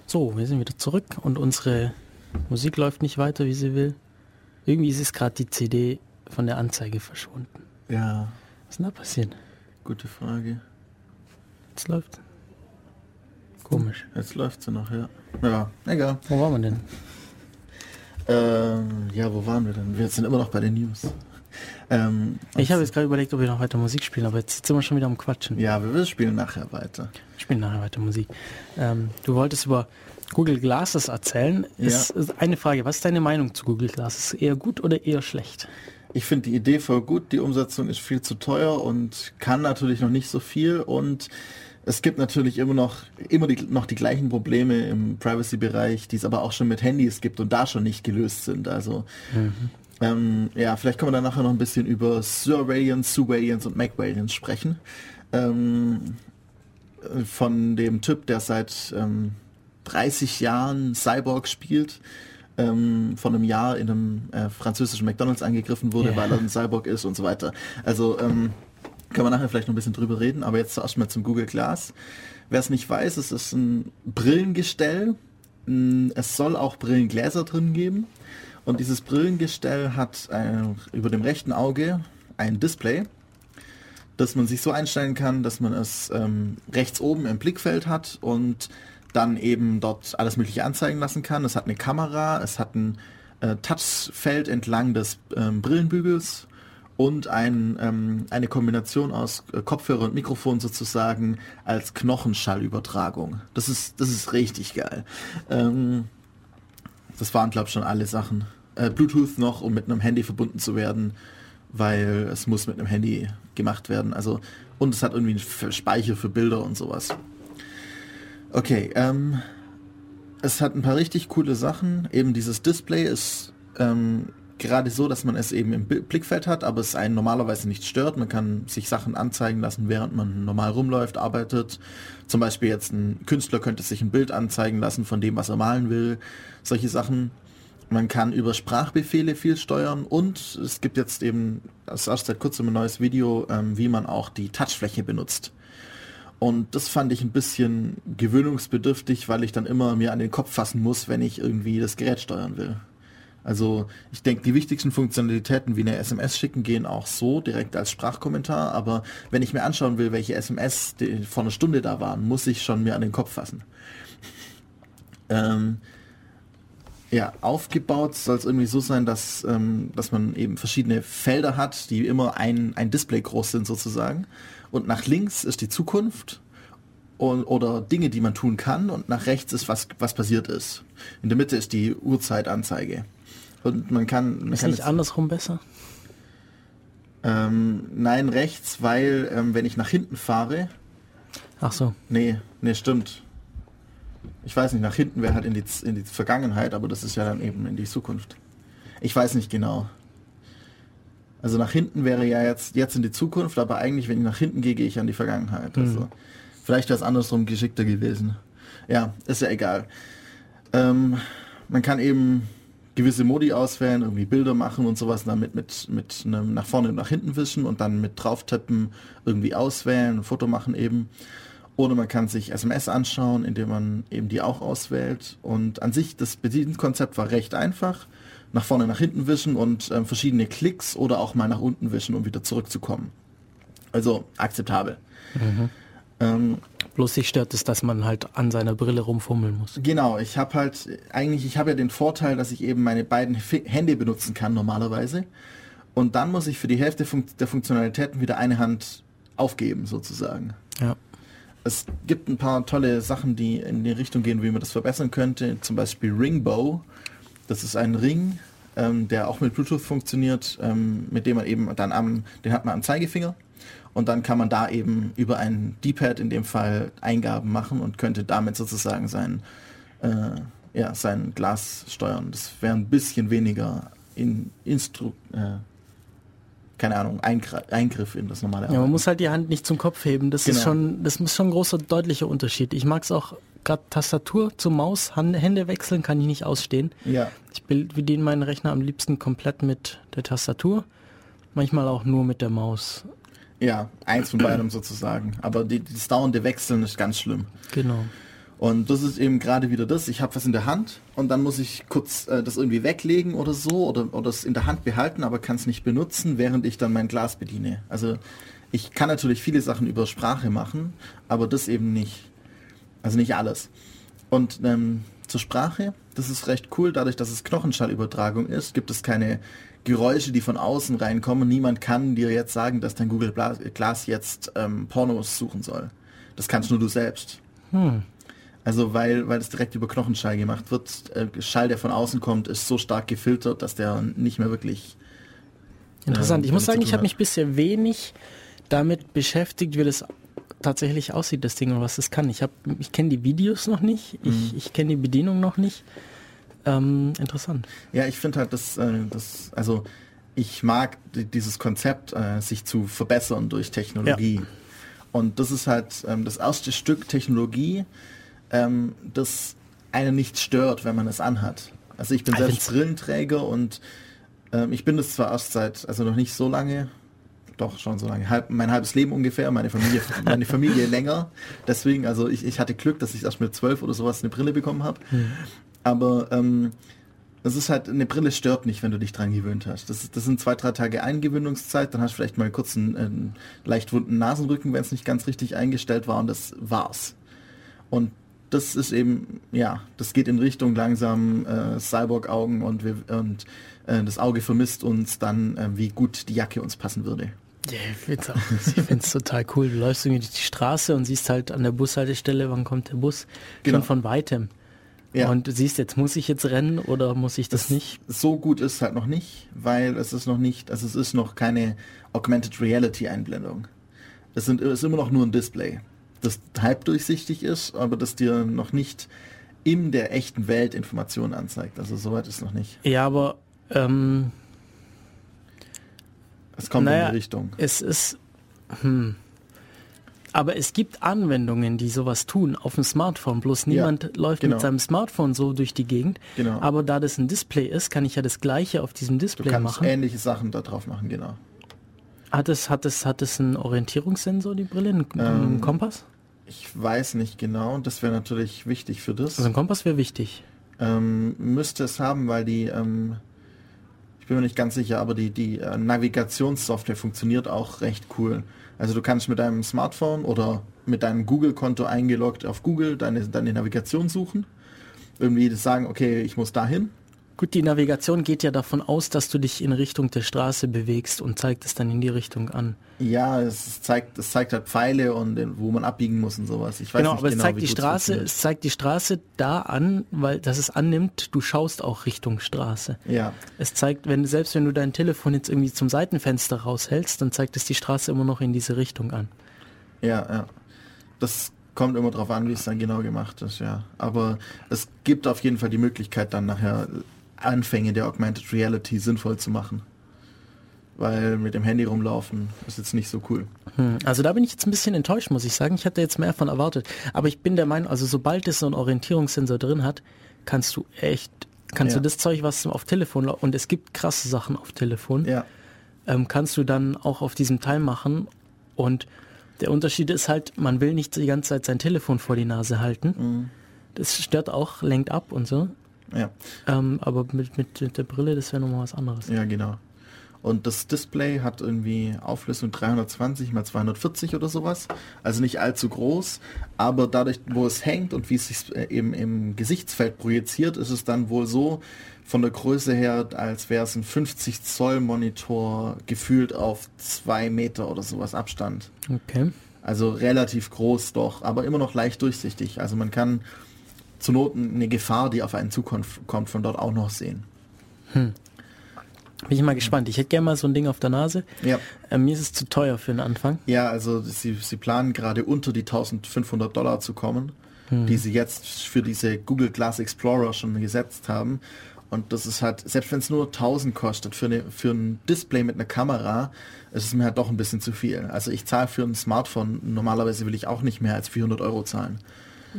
So, wir sind wieder zurück und unsere Musik läuft nicht weiter, wie sie will. Irgendwie ist es gerade die CD von der Anzeige verschwunden. Ja, Was ist denn da passiert? gute Frage. Jetzt läuft. Komisch. Jetzt läuft sie noch, ja. Ja, egal. Wo waren wir denn? Ähm, ja, wo waren wir denn? Wir sind immer noch bei den News. Ähm, ich habe jetzt gerade überlegt, ob wir noch weiter Musik spielen, aber jetzt sind wir schon wieder am Quatschen. Ja, wir spielen nachher weiter. Wir spielen nachher weiter Musik. Ähm, du wolltest über Google Glasses erzählen. Ja. Ist, ist eine Frage, was ist deine Meinung zu Google Glasses? Eher gut oder eher schlecht? Ich finde die Idee voll gut, die Umsetzung ist viel zu teuer und kann natürlich noch nicht so viel und es gibt natürlich immer noch immer die, noch die gleichen Probleme im Privacy-Bereich, die es aber auch schon mit Handys gibt und da schon nicht gelöst sind. Also mhm. Ähm, ja, vielleicht können wir dann nachher noch ein bisschen über Surveillance, Surveillance und MacVariance sprechen. Ähm, von dem Typ, der seit ähm, 30 Jahren Cyborg spielt ähm, von einem Jahr in einem äh, französischen McDonalds angegriffen wurde, yeah. weil er ein Cyborg ist und so weiter. Also ähm, können wir nachher vielleicht noch ein bisschen drüber reden, aber jetzt zuerst mal zum Google Glass. Wer es nicht weiß, es ist ein Brillengestell. Es soll auch Brillengläser drin geben. Und dieses Brillengestell hat ein, äh, über dem rechten Auge ein Display, das man sich so einstellen kann, dass man es ähm, rechts oben im Blickfeld hat und dann eben dort alles mögliche anzeigen lassen kann. Es hat eine Kamera, es hat ein äh, Touchfeld entlang des ähm, Brillenbügels und ein, ähm, eine Kombination aus äh, Kopfhörer und Mikrofon sozusagen als Knochenschallübertragung. Das ist, das ist richtig geil. Ähm, das waren, glaube ich, schon alle Sachen. Äh, Bluetooth noch, um mit einem Handy verbunden zu werden, weil es muss mit einem Handy gemacht werden. Also und es hat irgendwie einen Speicher für Bilder und sowas. Okay, ähm, es hat ein paar richtig coole Sachen. Eben dieses Display ist ähm, gerade so, dass man es eben im Blickfeld hat, aber es einen normalerweise nicht stört. Man kann sich Sachen anzeigen lassen, während man normal rumläuft, arbeitet. Zum Beispiel jetzt ein Künstler könnte sich ein Bild anzeigen lassen von dem, was er malen will. Solche Sachen. Man kann über Sprachbefehle viel steuern und es gibt jetzt eben, das ist erst seit kurzem ein neues Video, ähm, wie man auch die Touchfläche benutzt. Und das fand ich ein bisschen gewöhnungsbedürftig, weil ich dann immer mir an den Kopf fassen muss, wenn ich irgendwie das Gerät steuern will. Also ich denke, die wichtigsten Funktionalitäten wie eine SMS schicken gehen auch so direkt als Sprachkommentar, aber wenn ich mir anschauen will, welche SMS vor einer Stunde da waren, muss ich schon mir an den Kopf fassen. Ähm, ja, aufgebaut soll es irgendwie so sein, dass, ähm, dass man eben verschiedene Felder hat, die immer ein, ein Display groß sind sozusagen und nach links ist die Zukunft und, oder Dinge, die man tun kann und nach rechts ist, was, was passiert ist. In der Mitte ist die Uhrzeitanzeige. Und man kann... Man ist kann nicht andersrum besser? Ähm, nein, rechts, weil ähm, wenn ich nach hinten fahre... Ach so. Nee, nee, stimmt. Ich weiß nicht, nach hinten wäre halt in die, in die Vergangenheit, aber das ist ja dann eben in die Zukunft. Ich weiß nicht genau. Also nach hinten wäre ja jetzt, jetzt in die Zukunft, aber eigentlich, wenn ich nach hinten gehe, gehe ich an die Vergangenheit. Mhm. Also vielleicht wäre es andersrum geschickter gewesen. Ja, ist ja egal. Ähm, man kann eben gewisse Modi auswählen, irgendwie Bilder machen und sowas, damit mit, mit einem nach vorne und nach hinten wischen und dann mit drauf tippen irgendwie auswählen, ein Foto machen eben. Oder man kann sich SMS anschauen, indem man eben die auch auswählt. Und an sich, das Bedienkonzept war recht einfach nach vorne, nach hinten wischen und ähm, verschiedene Klicks oder auch mal nach unten wischen, um wieder zurückzukommen. Also akzeptabel. Mhm. Ähm, Bloß sich stört es, dass man halt an seiner Brille rumfummeln muss. Genau, ich habe halt, eigentlich, ich habe ja den Vorteil, dass ich eben meine beiden Hände benutzen kann normalerweise. Und dann muss ich für die Hälfte fun der Funktionalitäten wieder eine Hand aufgeben, sozusagen. Ja. Es gibt ein paar tolle Sachen, die in die Richtung gehen, wie man das verbessern könnte. Zum Beispiel Ringbow das ist ein Ring, ähm, der auch mit Bluetooth funktioniert, ähm, mit dem man eben dann am, den hat man am Zeigefinger und dann kann man da eben über ein D-Pad in dem Fall Eingaben machen und könnte damit sozusagen sein, äh, ja, sein Glas steuern. Das wäre ein bisschen weniger in Instru äh, keine Ahnung, Eingriff in das normale Arbeiten. Ja, man muss halt die Hand nicht zum Kopf heben. Das genau. ist schon, das ist schon ein großer, deutlicher Unterschied. Ich mag es auch, gerade Tastatur zur Maus, Hände wechseln kann ich nicht ausstehen. Ja. Ich bediene meinen Rechner am liebsten komplett mit der Tastatur. Manchmal auch nur mit der Maus. Ja, eins von beidem sozusagen. Aber die, das dauernde Wechseln ist ganz schlimm. Genau. Und das ist eben gerade wieder das, ich habe was in der Hand und dann muss ich kurz äh, das irgendwie weglegen oder so oder, oder es in der Hand behalten, aber kann es nicht benutzen, während ich dann mein Glas bediene. Also ich kann natürlich viele Sachen über Sprache machen, aber das eben nicht. Also nicht alles. Und ähm, zur Sprache, das ist recht cool. Dadurch, dass es Knochenschallübertragung ist, gibt es keine Geräusche, die von außen reinkommen. Niemand kann dir jetzt sagen, dass dein Google Glass jetzt ähm, Pornos suchen soll. Das kannst nur du selbst. Hm. Also weil, weil es direkt über Knochenschall gemacht wird. Äh, Schall, der von außen kommt, ist so stark gefiltert, dass der nicht mehr wirklich... Interessant. äh, ich muss sagen, ich habe mich bisher wenig damit beschäftigt, wie das tatsächlich aussieht, das Ding und was es kann. Ich habe, ich kenne die Videos noch nicht, Mhm. ich, ich kenne die Bedienung noch nicht. Ähm, interessant. Ja, ich finde halt, dass äh, das, also ich mag di- dieses Konzept, äh, sich zu verbessern durch Technologie. Und das ist halt ähm, das erste Stück Technologie, ähm, das einen nicht stört, wenn man es anhat. Also ich bin Ich selbst Brillenträger und ähm, ich bin das zwar erst seit, also noch nicht so lange, doch schon so lange, halb, mein halbes Leben ungefähr, meine Familie, meine Familie länger. Deswegen, also ich, ich hatte Glück, dass ich erst mit zwölf oder sowas eine Brille bekommen habe. Aber ähm, es ist halt, eine Brille stört nicht, wenn du dich dran gewöhnt hast. Das, das sind zwei, drei Tage Eingewöhnungszeit, dann hast du vielleicht mal kurz einen, einen leicht wunden Nasenrücken, wenn es nicht ganz richtig eingestellt war und das war's. Und das ist eben, ja, das geht in Richtung langsam äh, Cyborg-Augen und, wir, und äh, das Auge vermisst uns dann, äh, wie gut die Jacke uns passen würde. Ja, ich finde es total cool. Du läufst irgendwie durch die Straße und siehst halt an der Bushaltestelle, wann kommt der Bus, Genau. schon von weitem. Ja. Und du siehst, jetzt muss ich jetzt rennen oder muss ich das, nicht? So gut ist halt noch nicht, weil es ist noch nicht, also es ist noch keine Augmented Reality Einblendung. Es sind, es ist immer noch nur ein Display, das halbdurchsichtig ist, aber das dir noch nicht in der echten Welt Informationen anzeigt. Also soweit ist noch nicht. Ja, aber ähm, Es kommt Naja, in die Richtung. es ist. Hm. Aber es gibt Anwendungen, die sowas tun auf dem Smartphone. Bloß niemand läuft genau. mit seinem Smartphone so durch die Gegend. Genau. Aber da das ein Display ist, kann ich ja das gleiche auf diesem Du Display kannst machen. ähnliche Sachen da drauf machen, genau. Hat es, hat es, hat es einen Orientierungssensor, die Brille? Einen, Ähm, Kompass? Ich weiß nicht genau, das wäre natürlich wichtig für das. Also ein Kompass wäre wichtig. Ähm, müsste es haben, weil die, ähm, ich bin mir nicht ganz sicher, aber die, die äh, Navigationssoftware funktioniert auch recht cool. Also du kannst mit deinem Smartphone oder mit deinem Google-Konto eingeloggt auf Google deine, deine Navigation suchen. Irgendwie sagen, okay, ich muss dahin. Gut, die Navigation geht ja davon aus, dass du dich in Richtung der Straße bewegst und zeigt es dann in die Richtung an. Ja, es zeigt, es zeigt halt Pfeile und äh, wo man abbiegen muss und sowas. Ich weiß Genau, nicht aber es genau, zeigt wie die es Straße, es zeigt die Straße da an, weil das es annimmt, du schaust auch Richtung Straße. Ja, Es zeigt, wenn selbst wenn du dein Telefon jetzt irgendwie zum Seitenfenster raushältst, dann zeigt es die Straße immer noch in diese Richtung an. Ja, ja. Das kommt immer drauf an, wie es dann genau gemacht ist, ja. Aber es gibt auf jeden Fall die Möglichkeit, dann nachher Anfänge der Augmented Reality sinnvoll zu machen. Weil mit dem Handy rumlaufen ist jetzt nicht so cool. Hm, Also da bin ich jetzt ein bisschen enttäuscht, muss ich sagen. Ich hatte jetzt mehr von erwartet. Aber ich bin der Meinung, also sobald es so einen Orientierungssensor drin hat, kannst du echt, kannst Ja. du das Zeug, was auf Telefon und es gibt krasse Sachen auf Telefon, Ja, ähm, kannst du dann auch auf diesem Teil machen. Und der Unterschied ist halt, man will nicht die ganze Zeit sein Telefon vor die Nase halten. Mhm. Das stört auch, lenkt ab und so. Ja, Ähm, aber mit, mit, der Brille, das wäre nochmal was anderes. ja, genau. Und das Display hat irgendwie Auflösung 320 mal 240 oder sowas. Also nicht allzu groß, aber dadurch, wo es hängt und wie es sich äh, eben im Gesichtsfeld projiziert, ist es dann wohl so von der Größe her, als wäre es ein 50 Zoll Monitor gefühlt auf zwei Meter oder sowas Abstand. Okay. Also relativ groß doch, aber immer noch leicht durchsichtig. Also man kann zur Not eine Gefahr, die auf einen zukommt, kommt, von dort auch noch sehen. Bin ich mal gespannt. Ich hätte gerne mal so ein Ding auf der Nase. Ja. Äh, mir ist es zu teuer für den Anfang. Ja, also sie, sie planen gerade unter die 1500 Dollar zu kommen, die sie jetzt für diese Google Glass Explorer schon gesetzt haben. Und das ist halt, selbst wenn es nur 1000 kostet für, eine, für ein Display mit einer Kamera, ist es mir halt doch ein bisschen zu viel. Also ich zahle für ein Smartphone, normalerweise will ich auch nicht mehr als 400 Euro zahlen.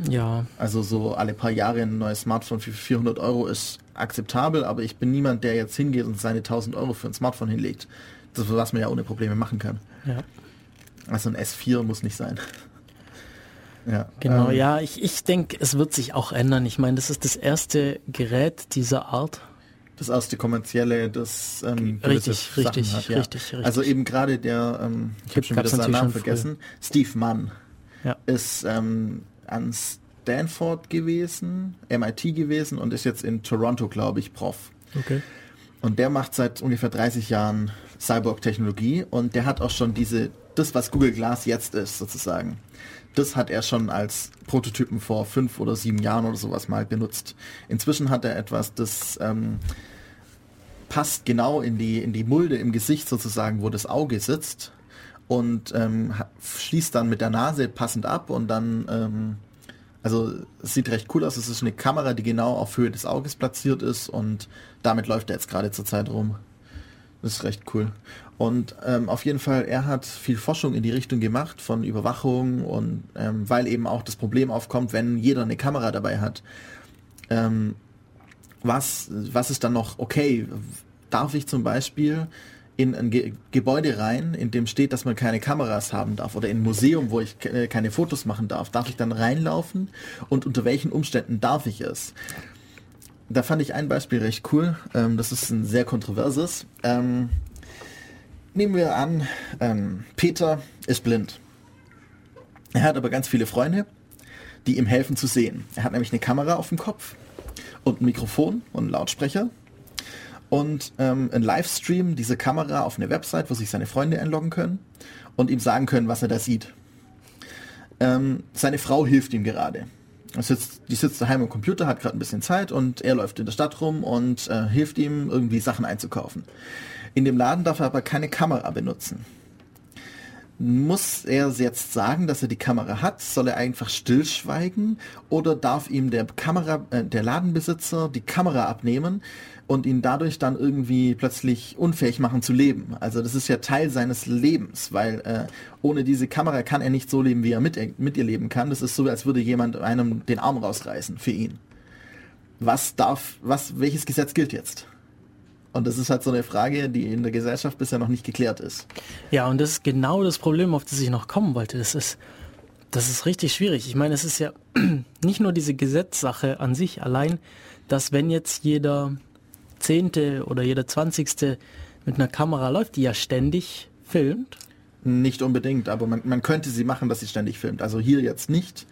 Ja, Also so alle paar Jahre ein neues Smartphone für 400 Euro ist akzeptabel, aber ich bin niemand, der jetzt hingeht und seine 1000 Euro für ein Smartphone hinlegt. Das, was man ja ohne Probleme machen kann. ja. Also ein S4 muss nicht sein. Ja, Genau, ähm, ja, ich, ich denke, es wird sich auch ändern. Ich meine, das ist das erste Gerät dieser Art. Das erste kommerzielle, das ähm, Richtig, richtig, hat, ja. richtig, richtig. Also eben gerade der, ähm, ich habe schon wieder seinen Namen vergessen, Steve Mann Ja. ist ähm, ans Stanford gewesen, MIT gewesen und ist jetzt in Toronto, glaube ich, Prof. Okay. Und der macht seit ungefähr 30 Jahren Cyborg-Technologie und der hat auch schon diese, das was Google Glass jetzt ist, sozusagen. Das hat er schon als Prototypen vor fünf oder sieben Jahren oder sowas mal benutzt. Inzwischen hat er etwas, das ähm, passt genau in die, in die Mulde im Gesicht sozusagen, wo das Auge sitzt und ähm, schließt dann mit der Nase passend ab und dann, ähm, also es sieht recht cool aus. Es ist eine Kamera, die genau auf Höhe des Auges platziert ist und damit läuft er jetzt gerade zur Zeit rum. Das ist recht cool. Und ähm, auf jeden Fall, er hat viel Forschung in die Richtung gemacht von Überwachung und ähm, weil eben auch das Problem aufkommt, wenn jeder eine Kamera dabei hat. Ähm, was, was ist dann noch okay? Darf ich zum Beispiel in ein Ge Gebäude rein, in dem steht, dass man keine Kameras haben darf oder in ein Museum, wo ich ke- keine Fotos machen darf, darf ich dann reinlaufen und unter welchen Umständen darf ich es? Da fand ich ein Beispiel recht cool. Ähm, das ist ein sehr kontroverses. Ähm, nehmen wir an, ähm, Peter ist blind. Er hat aber ganz viele Freunde, die ihm helfen zu sehen. Er hat nämlich eine Kamera auf dem Kopf und ein Mikrofon und einen Lautsprecher und ähm, ein Livestream diese Kamera auf eine Website, wo sich seine Freunde einloggen können und ihm sagen können, was er da sieht. Ähm, seine Frau hilft ihm gerade. Er sitzt, die sitzt daheim am Computer, hat gerade ein bisschen Zeit und er läuft in der Stadt rum und äh, hilft ihm irgendwie Sachen einzukaufen. In dem Laden darf er aber keine Kamera benutzen. Muss er jetzt sagen, dass er die Kamera hat? Soll er einfach stillschweigen? Oder darf ihm der Kamera, äh, der Ladenbesitzer die Kamera abnehmen und ihn dadurch dann irgendwie plötzlich unfähig machen zu leben? Also das ist ja Teil seines Lebens, weil äh, ohne diese Kamera kann er nicht so leben, wie er mit, mit ihr leben kann. Das ist so, als würde jemand einem den Arm rausreißen für ihn. Was darf, was, welches Gesetz gilt jetzt? Und das ist halt so eine Frage, die in der Gesellschaft bisher noch nicht geklärt ist. Ja, und das ist genau das Problem, auf das ich noch kommen wollte. Das ist, das ist richtig schwierig. Ich meine, es ist ja nicht nur diese Gesetzsache an sich allein, dass wenn jetzt jeder Zehnte oder jeder Zwanzigste mit einer Kamera läuft, die ja ständig filmt, Nicht unbedingt, aber man, man könnte sie machen, dass sie ständig filmt. Also hier jetzt nicht.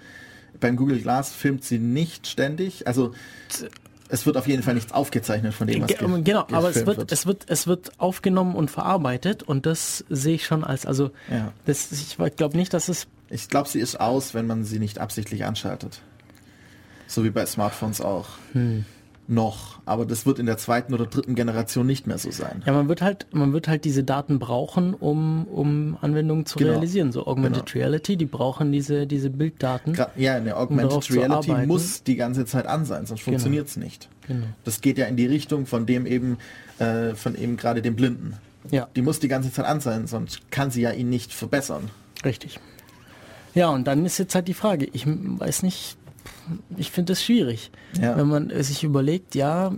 Beim Google Glass filmt sie nicht ständig. Also es wird auf jeden Fall nichts aufgezeichnet von dem, was Ge- ge genau, aber es gefilmt wird, es wird, es wird aufgenommen und verarbeitet und das sehe ich schon als, also, Ja. das, ich glaube nicht, dass es, Ich glaube, sie ist aus, wenn man sie nicht absichtlich anschaltet. So wie bei Smartphones auch. Hm. Noch. Aber das wird in der zweiten oder dritten Generation nicht mehr so sein. ja, man wird halt, man wird halt diese Daten brauchen, um, um Anwendungen zu Genau. realisieren. So Augmented Genau. Reality, die brauchen diese, diese Bilddaten. Gra ja, eine Augmented zu Reality muss die ganze Zeit an sein, sonst funktioniert es nicht. Genau. Das geht ja in die Richtung von dem eben, äh, von eben gerade dem Blinden. Ja, Die muss die ganze Zeit an sein, sonst kann sie ja ihn nicht verbessern. richtig. Ja, und dann ist jetzt halt die Frage, ich weiß nicht, ich finde das schwierig. Ja. Wenn man sich überlegt, ja,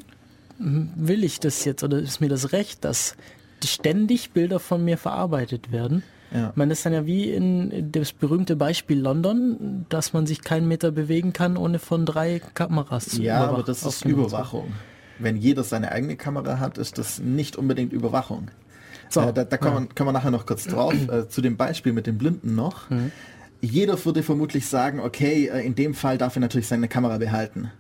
will ich das jetzt oder ist mir das recht, dass ständig Bilder von mir verarbeitet werden? Ja. Das ist dann ja wie in das berühmte Beispiel London, dass man sich keinen Meter bewegen kann, ohne von drei Kameras zu Ja, aber das ist. Überwachung. Wenn jeder seine eigene Kamera hat, ist das nicht unbedingt Überwachung. So, äh, da da kommen, wir, kommen wir nachher noch kurz drauf. Äh, zu dem Beispiel mit dem Blinden noch. Jeder würde vermutlich sagen, okay, äh, in dem Fall darf er natürlich seine Kamera behalten.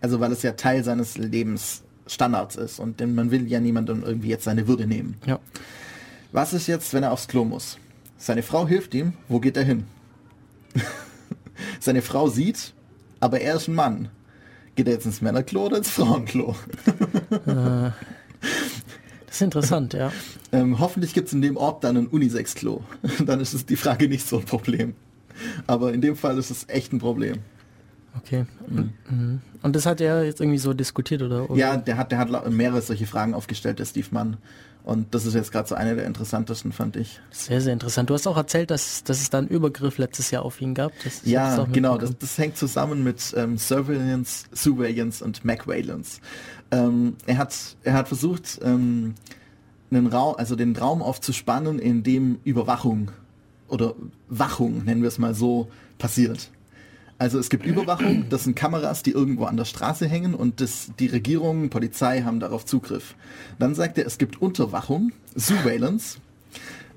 Also weil es ja Teil seines Lebensstandards ist und denn man will ja niemandem irgendwie jetzt seine Würde nehmen. Ja. Was ist jetzt, wenn er aufs Klo muss? Seine Frau hilft ihm, wo geht er hin? Seine Frau sieht, aber er ist ein Mann. Geht er jetzt ins Männerklo oder ins Frauenklo? Das ist interessant, ja. Ähm, hoffentlich gibt es in dem Ort dann ein Unisex-Klo. dann ist es die Frage nicht so ein Problem. Aber in dem Fall ist es echt ein Problem. Okay. Und, mhm. und das hat er jetzt irgendwie so diskutiert, oder? oder? Ja, der hat, der hat mehrere solche Fragen aufgestellt, der Steve Mann. Und das ist jetzt gerade so eine der interessantesten, fand ich. Sehr, sehr interessant. Du hast auch erzählt, dass, dass es da einen Übergriff letztes Jahr auf ihn gab. Das, Ja, genau. Das, das hängt zusammen mit ähm, Surveillance, Surveillance und MacValence. Ähm, er hat, er hat versucht, ähm, einen Raum, also den Raum aufzuspannen, in dem Überwachung oder Wachung, nennen wir es mal so, passiert. Also es gibt Überwachung, das sind Kameras, die irgendwo an der Straße hängen und das, die Regierung, Polizei haben darauf Zugriff. Dann sagt er, es gibt Unterwachung, Surveillance.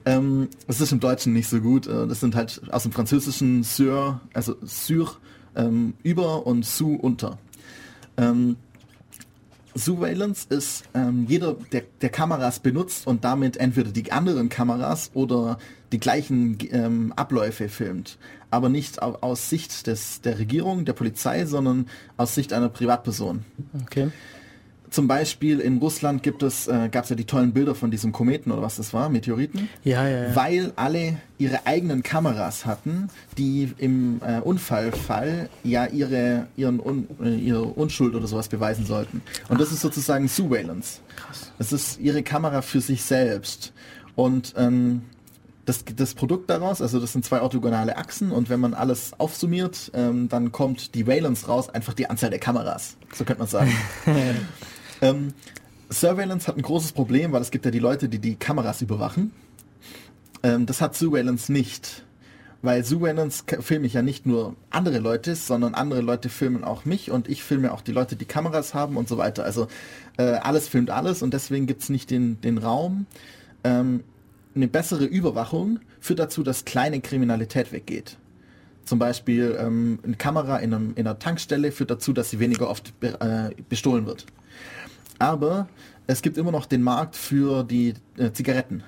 Ähm, das ist im Deutschen nicht so gut. äh, Das sind halt aus dem Französischen Sur, also Sur ähm, über und Su unter. Ähm, Surveillance ist ähm, jeder, der, der Kameras benutzt und damit entweder die anderen Kameras oder die gleichen ähm, Abläufe filmt. Aber nicht au aus Sicht des, der Regierung, der Polizei, sondern aus Sicht einer Privatperson. Okay. Zum Beispiel in Russland gibt es, äh, gab es ja die tollen Bilder von diesem Kometen oder was das war, Meteoriten. Ja, ja, ja. Weil alle ihre eigenen Kameras hatten, die im äh, Unfallfall ja ihre, ihren Un, äh, ihre Unschuld oder sowas beweisen sollten. Und das ist sozusagen Surveillance. Krass. Das ist ihre Kamera für sich selbst. Und ähm, das, das Produkt daraus, also das sind zwei orthogonale Achsen und wenn man alles aufsummiert, ähm, dann kommt die Valence raus, einfach die Anzahl der Kameras. So könnte man sagen. ähm, Surveillance hat ein großes Problem, weil es gibt ja die Leute, die die Kameras überwachen. Ähm, das hat Surveillance nicht. Weil Surveillance filme ich ja nicht nur andere Leute, sondern andere Leute filmen auch mich und ich filme auch die Leute, die Kameras haben und so weiter. Also äh, alles filmt alles und deswegen gibt es nicht den, den Raum. Ähm, eine bessere Überwachung führt dazu, dass kleine Kriminalität weggeht. Zum Beispiel ähm, eine Kamera in, einem, in einer Tankstelle führt dazu, dass sie weniger oft be äh, bestohlen wird. Aber es gibt immer noch den Markt für die äh, Zigaretten.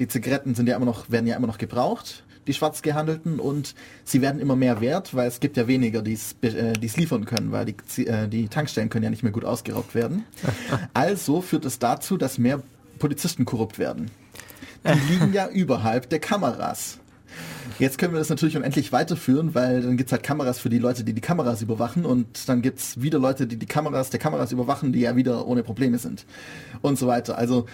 Die Zigaretten sind ja immer noch, werden ja immer noch gebraucht, die schwarz gehandelten, und sie werden immer mehr wert, weil es gibt ja weniger, die äh, es liefern können, weil die, äh, die Tankstellen können ja nicht mehr gut ausgeraubt werden. also führt es dazu, dass mehr Polizisten korrupt werden. Die liegen ja überhalb der Kameras. Jetzt können wir das natürlich unendlich weiterführen, weil dann gibt's halt Kameras für die Leute, die die Kameras überwachen und dann gibt's wieder Leute, die die Kameras der Kameras überwachen, die ja wieder ohne Probleme sind und so weiter. Also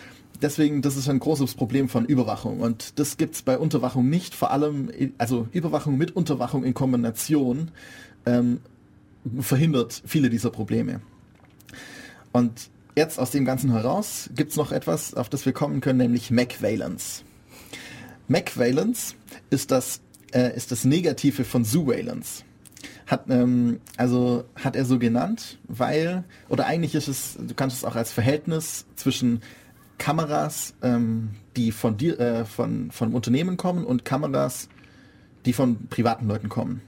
deswegen, das ist ein großes Problem von Überwachung und das gibt's bei Unterwachung nicht, vor allem, also Überwachung mit Unterwachung in Kombination ähm, verhindert viele dieser Probleme. Und jetzt aus dem Ganzen heraus gibt's noch etwas, auf das wir kommen können, nämlich MacValence. MacValence ist das, äh, ist das Negative von Surveillance. Hat, ähm, also hat er so genannt, weil, oder eigentlich ist es, du kannst es auch als Verhältnis zwischen Kameras, ähm, die von dir, äh, von, von Unternehmen kommen und Kameras, die von privaten Leuten kommen.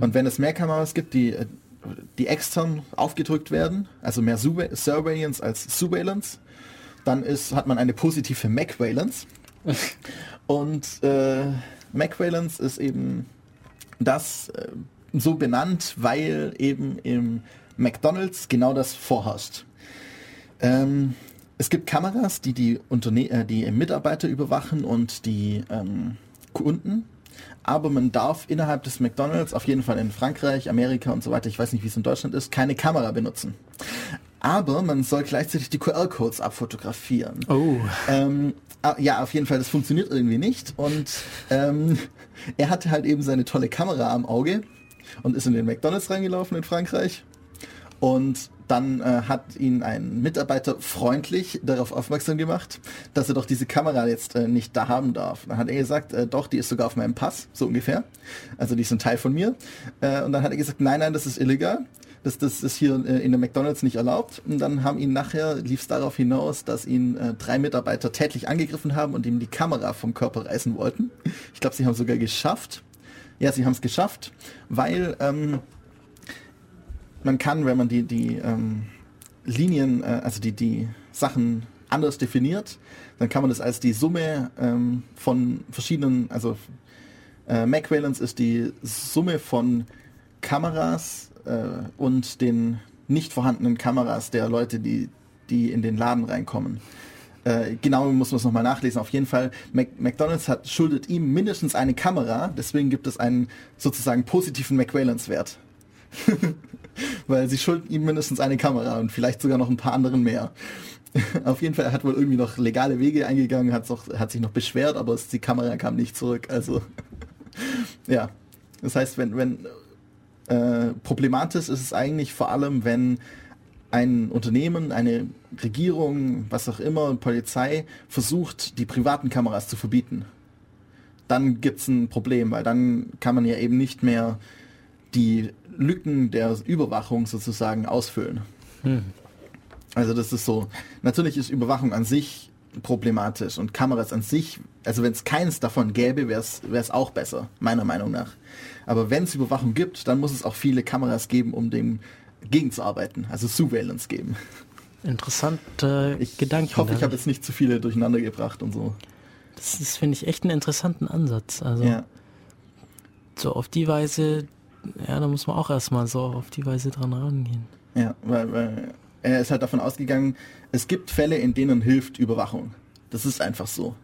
Und wenn es mehr Kameras gibt, die, äh, die extern aufgedrückt werden, also mehr Surve Surveillance als Surveillance, dann ist, hat man eine positive MacValence. Und äh, MacValence ist eben das äh, so benannt, weil eben im McDonald's genau das vorherrscht. Ähm, es gibt Kameras, die die, Unterne äh, die Mitarbeiter überwachen und die ähm, Kunden. Aber man darf innerhalb des McDonald's, auf jeden Fall in Frankreich, Amerika und so weiter, ich weiß nicht, wie es in Deutschland ist, keine Kamera benutzen. Aber man soll gleichzeitig die QR-Codes abfotografieren. Oh. Ähm, ah, ja, auf jeden Fall, das funktioniert irgendwie nicht. Und ähm, er hatte halt eben seine tolle Kamera am Auge und ist in den McDonalds reingelaufen in Frankreich. Und dann äh, hat ihn ein Mitarbeiter freundlich darauf aufmerksam gemacht, dass er doch diese Kamera jetzt äh, nicht da haben darf. Dann hat er gesagt, äh, doch, die ist sogar auf meinem Pass, so ungefähr. Also die ist ein Teil von mir. Äh, und dann hat er gesagt, nein, nein, das ist illegal. Das, das ist hier äh, in der McDonalds nicht erlaubt. Und dann haben ihn nachher, lief es darauf hinaus, dass ihn äh, drei Mitarbeiter tätlich angegriffen haben und ihm die Kamera vom Körper reißen wollten. Ich glaube, sie haben es sogar geschafft. Ja, sie haben es geschafft, weil ähm, man kann, wenn man die, die ähm, Linien, äh, also die, die Sachen anders definiert, dann kann man das als die Summe ähm, von verschiedenen, also äh, MacValence ist die Summe von Kameras äh, und den nicht vorhandenen Kameras der Leute, die, die in den Laden reinkommen. Äh, genau muss man es nochmal nachlesen. Auf jeden Fall, Mac McDonalds hat, schuldet ihm mindestens eine Kamera, deswegen gibt es einen sozusagen positiven McValence-Wert. Weil sie schulden ihm mindestens eine Kamera und vielleicht sogar noch ein paar anderen mehr. Auf jeden Fall, er hat wohl irgendwie noch legale Wege eingegangen, auch, hat sich noch beschwert, aber es, die Kamera kam nicht zurück. Also, ja. Das heißt, wenn, wenn äh, problematisch ist es eigentlich vor allem, wenn ein Unternehmen, eine Regierung, was auch immer, Polizei versucht, die privaten Kameras zu verbieten. Dann gibt's ein Problem, weil dann kann man ja eben nicht mehr die Lücken der Überwachung sozusagen ausfüllen. Hm. Also das ist so, natürlich ist Überwachung an sich problematisch und Kameras an sich, also wenn es keins davon gäbe, wäre es auch besser, meiner Meinung nach. Aber wenn es Überwachung gibt, dann muss es auch viele Kameras geben, um dem gegenzuarbeiten, also Surveillance geben. Interessante Ich, Gedanken. ich hoffe, ich habe jetzt nicht zu viele durcheinander gebracht und so. Das ist, finde ich, echt einen interessanten Ansatz. Also Ja, so auf die Weise, ja, da muss man auch erstmal so auf die Weise dran rangehen. ja, weil, weil er ist halt davon ausgegangen, es gibt Fälle, in denen hilft Überwachung. Das ist einfach so.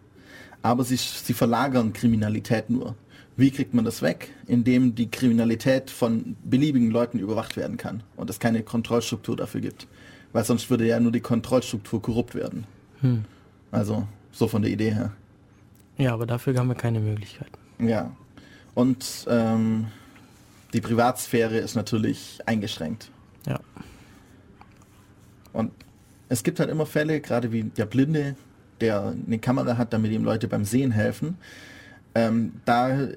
Aber sie, sie verlagern Kriminalität nur. Wie kriegt man das weg? Indem die Kriminalität von beliebigen Leuten überwacht werden kann und es keine Kontrollstruktur dafür gibt. Weil sonst würde ja nur die Kontrollstruktur korrupt werden. Hm. Also so von der Idee her. Ja, aber dafür haben wir keine Möglichkeit. Ja. Und ähm, die Privatsphäre ist natürlich eingeschränkt. Ja. Und es gibt halt immer Fälle, gerade wie der Blinde, der eine Kamera hat, damit ihm Leute beim Sehen helfen. Ähm, da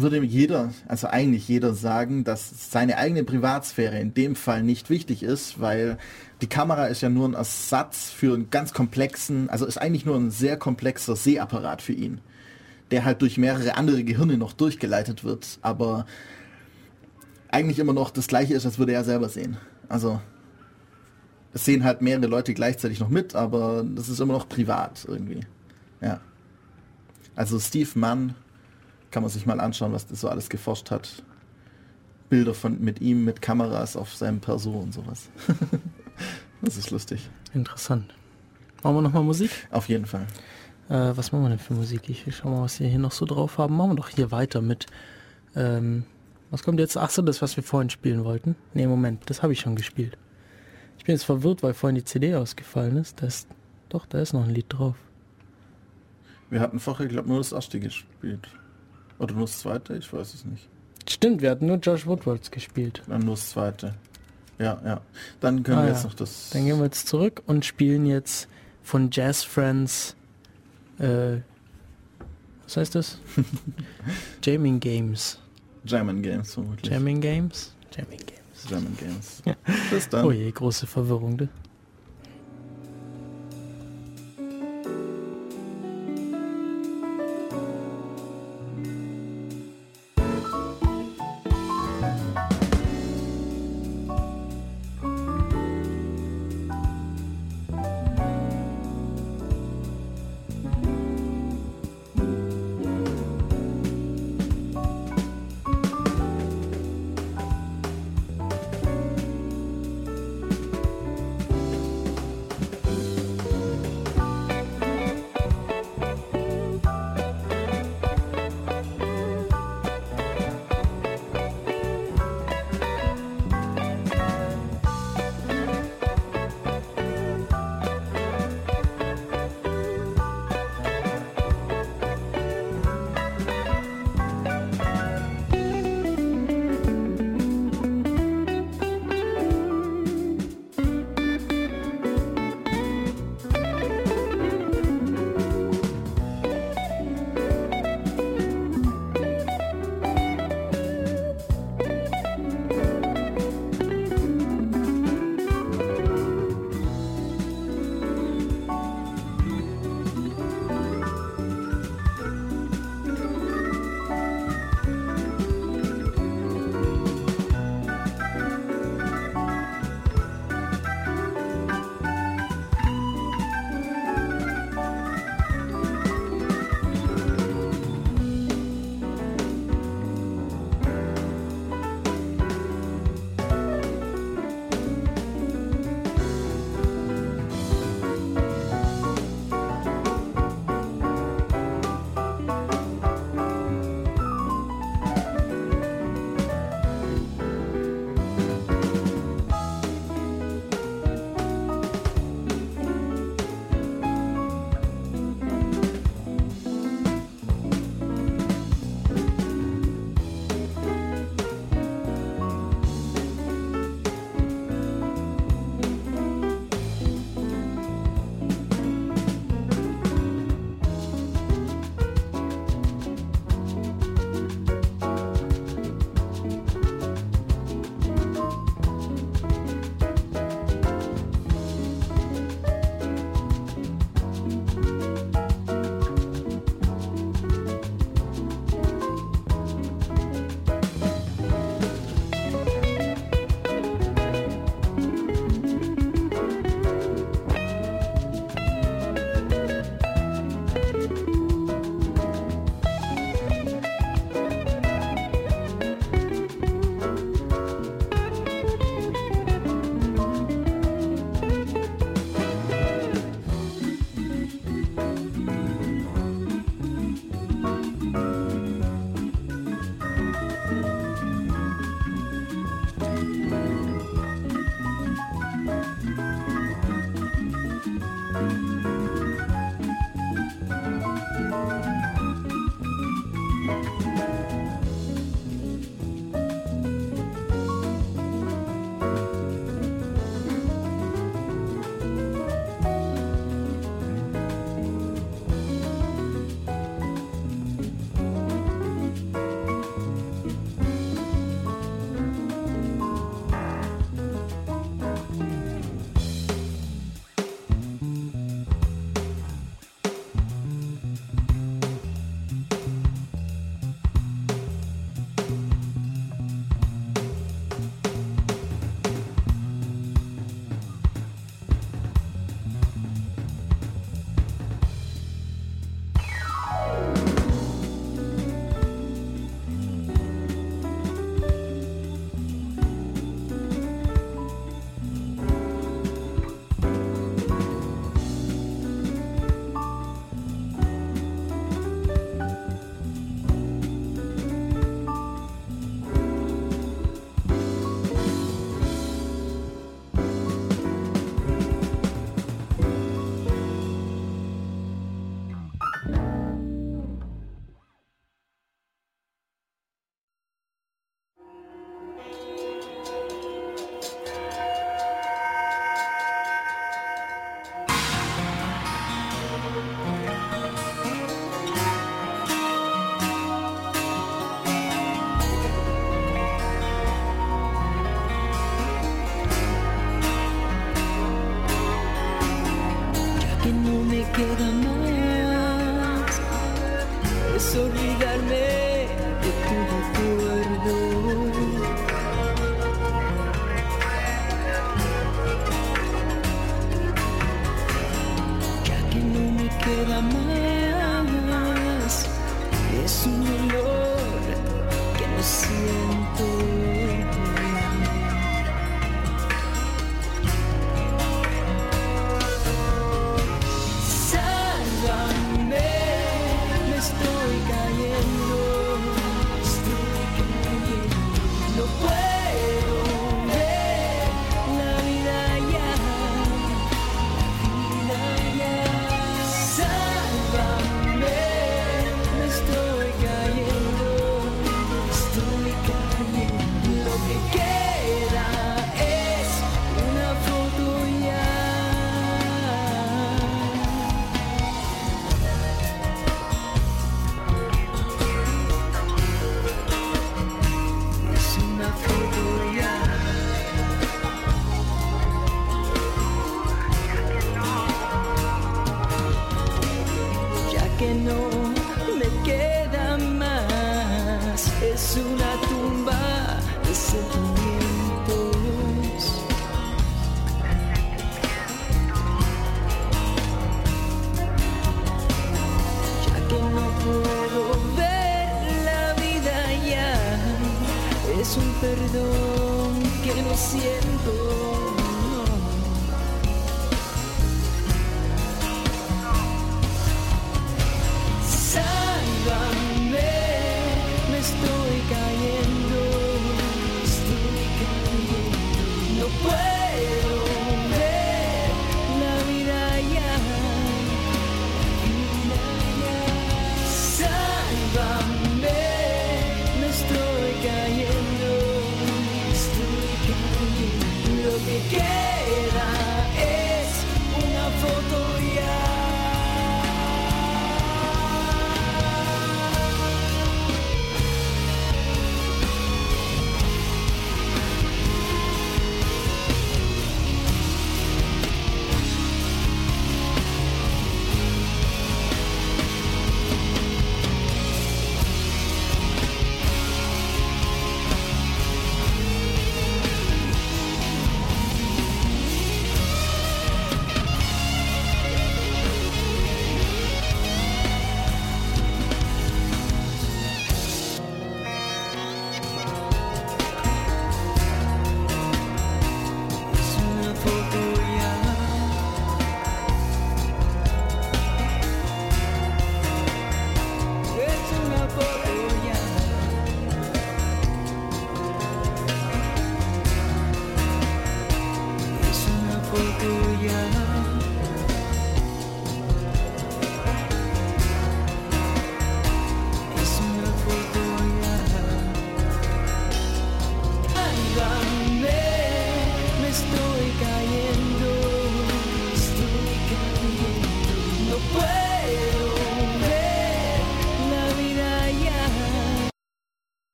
würde jeder, also eigentlich jeder sagen, dass seine eigene Privatsphäre in dem Fall nicht wichtig ist, weil die Kamera ist ja nur ein Ersatz für einen ganz komplexen, also ist eigentlich nur ein sehr komplexer Sehapparat für ihn, der halt durch mehrere andere Gehirne noch durchgeleitet wird, aber eigentlich immer noch das gleiche ist, als würde er selber sehen. Also es sehen halt mehrere Leute gleichzeitig noch mit, aber das ist immer noch privat irgendwie. Ja. Also Steve Mann kann man sich mal anschauen, was das so alles geforscht hat. Bilder von mit ihm mit Kameras auf seinem Perso und sowas. das ist lustig. Interessant. Machen wir nochmal Musik? Auf jeden Fall. Äh, was machen wir denn für Musik? Ich schau mal, was wir hier noch so drauf haben. Machen wir doch hier weiter mit. Ähm, was kommt jetzt? Ach so, das, was wir vorhin spielen wollten. Nee, Moment, das habe ich schon gespielt. Ich bin jetzt verwirrt, weil vorhin die CD ausgefallen ist. Da ist doch, da ist noch ein Lied drauf. Wir hatten vorher, glaube nur das erste gespielt. Oder nur das zweite? Ich weiß es nicht. Stimmt, wir hatten nur Josh Woodwards gespielt. Dann nur das zweite. Ja, ja. Dann können Ah, wir ja. jetzt noch das. Dann gehen wir jetzt zurück und spielen jetzt von Jazz Friends. Äh, was heißt das? Jamming Games. German Games vermutlich. Jamming Games? Jamming Games. German Games. Ja. Bis dann. Oh je, große Verwirrung. Ne?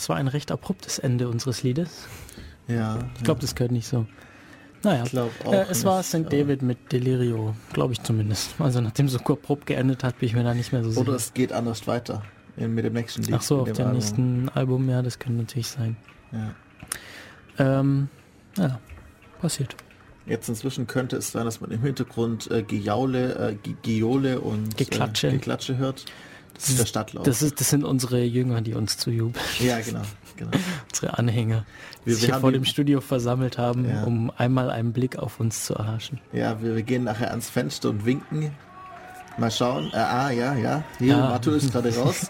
Das war ein recht abruptes Ende unseres Liedes. Ja, Ich glaube, das gehört nicht so. Naja, Ich glaub auch äh, es war nicht, St. aber- David mit Delirio, glaube ich zumindest. Also nachdem so abrupt geendet hat, bin ich mir da nicht mehr so Oder sicher. es geht anders weiter in, mit dem nächsten Lied. Ach so, auf dem dem Album. nächsten Album, ja, das könnte natürlich sein. Ja. Ähm, ja, passiert. Jetzt inzwischen könnte es sein, dass man im Hintergrund äh, Gejaule, äh, Geole und Geklatsche. Äh, Geklatsche hört. Das ist der Stadtlauf. Das, ist, das sind unsere Jünger, die uns zujubeln, ja, genau. genau. unsere Anhänger, die Wir- sich wir hier vor dem Studio versammelt haben, Ja. um einmal einen Blick auf uns zu erhaschen. Ja, wir, wir gehen nachher ans Fenster und winken. Mal schauen. Äh, ah, ja, ja. Hier, Ja. Matu ist gerade raus.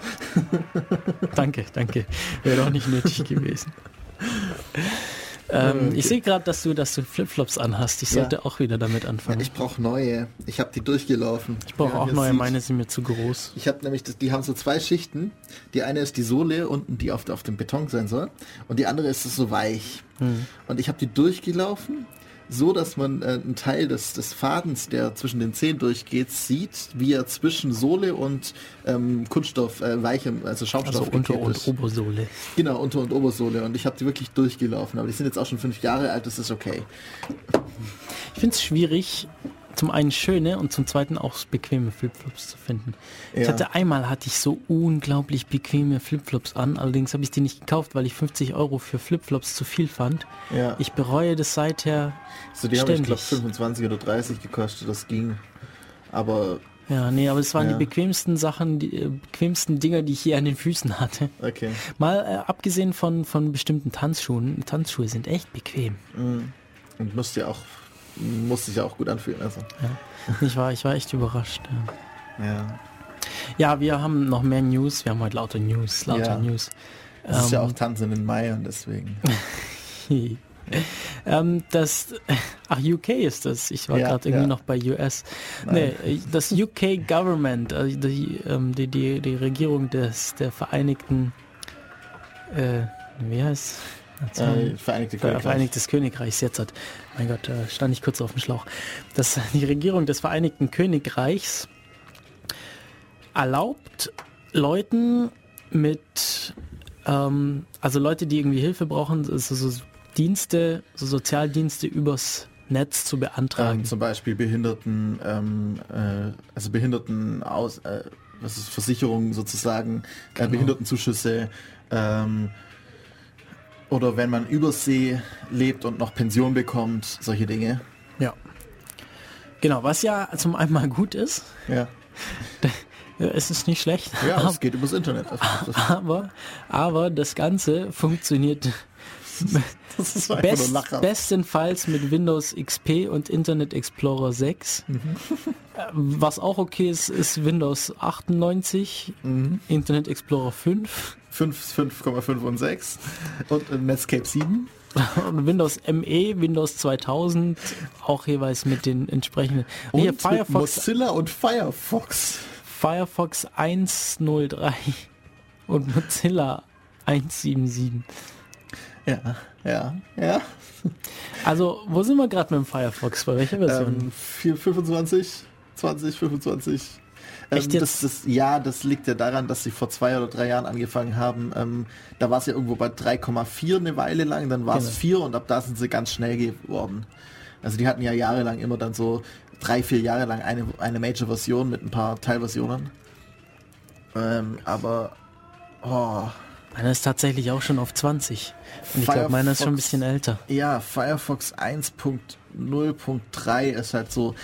Danke, danke. Wäre doch nicht nötig gewesen. Ähm, Okay. Ich sehe gerade, dass du, dass du Flipflops anhast. Ich Ja. sollte auch wieder damit anfangen. Ich brauche neue. Ich habe die durchgelaufen. Ich brauche auch neue, meine sind mir zu groß. Ich habe nämlich, das, die haben so zwei Schichten. Die eine ist die Sohle unten, die auf, auf dem Beton sein soll. Und die andere ist so weich. Hm. Und ich habe die durchgelaufen, so dass man äh, einen Teil des, des Fadens, der zwischen den Zehen durchgeht, sieht, wie er zwischen Sohle und ähm, Kunststoff, äh, weichem, also Schaumstoff Also Unter- und ist. Obersohle. Genau, Unter- und Obersohle. Und ich habe die wirklich durchgelaufen. Aber die sind jetzt auch schon fünf Jahre alt, das ist okay. Ich finde es schwierig, zum einen schöne und zum zweiten auch bequeme Flipflops zu finden. Ich Ja. hatte einmal hatte ich so unglaublich bequeme Flipflops an, allerdings habe ich die nicht gekauft, weil ich 50 Euro für Flipflops zu viel fand. Ja. Ich bereue das seither so, die haben, ich glaube, ständig. 25 oder 30 gekostet, das ging. Aber Ja, nee, aber es waren Ja. die bequemsten Sachen, die äh, bequemsten Dinger, die ich je an den Füßen hatte. okay. Mal äh, abgesehen von, von bestimmten Tanzschuhen. Tanzschuhe sind echt bequem. Und musst ja auch, muss sich ja auch gut anfühlen. Also. Ich war, ich war echt überrascht. Ja. Ja. ja, wir haben noch mehr News. Wir haben heute lauter News, lauter Ja. News. Es ist ja Ähm, auch Tanzen in Mai und deswegen. ähm, das, ach, UK ist das. Ich war Ja, gerade irgendwie ja. noch bei US. Nee, das UK Government, also die, ähm, die, die, die Regierung des, der Vereinigten, äh, wie heißt Äh, Vereinigte Ver- Königreich. Vereinigtes Königreichs jetzt hat. Mein Gott, da stand ich kurz auf dem Schlauch. Das, die Regierung des Vereinigten Königreichs erlaubt Leuten mit, ähm, also Leute, die irgendwie Hilfe brauchen, so, so Dienste, so Sozialdienste übers Netz zu beantragen. Ähm, zum Beispiel Behinderten, ähm, äh, also Behinderten aus, äh, was ist Versicherungen sozusagen, äh, Genau. Behindertenzuschüsse, ähm, oder wenn man übersee lebt und noch Pension bekommt, solche Dinge. ja. Genau, was ja zum einen mal gut ist. Ja, Es ist nicht schlecht. ja es geht übers Internet. Aber, aber das Ganze funktioniert Best, bestenfalls mit Windows XP und Internet Explorer 6. Mhm. Was auch okay ist, ist Windows 98, Mhm. Internet Explorer 5 5, 5,5 und 6 und Netscape 7. und Windows ME, Windows 2000, auch jeweils mit den entsprechenden. Und Hier Firefox, Mozilla und Firefox. Firefox 103 und Mozilla 177. Ja, ja, ja. Also, wo sind wir gerade mit dem Firefox? Bei welcher Version? Ähm, 4, 25, 20, 25. Ähm, Echt jetzt? Das, das, ja, das liegt ja daran, dass sie vor zwei oder drei Jahren angefangen haben. Ähm, da war es ja irgendwo bei 3,4 eine Weile lang, dann war es Genau. 4 und ab da sind sie ganz schnell geworden. Also die hatten ja jahrelang immer dann so drei, vier Jahre lang eine, eine Major-Version mit ein paar Teilversionen. Ähm, aber oh, Meiner ist tatsächlich auch schon auf 20. Und ich glaube, meiner ist schon ein bisschen älter. Ja, Firefox 1.0.3 ist halt so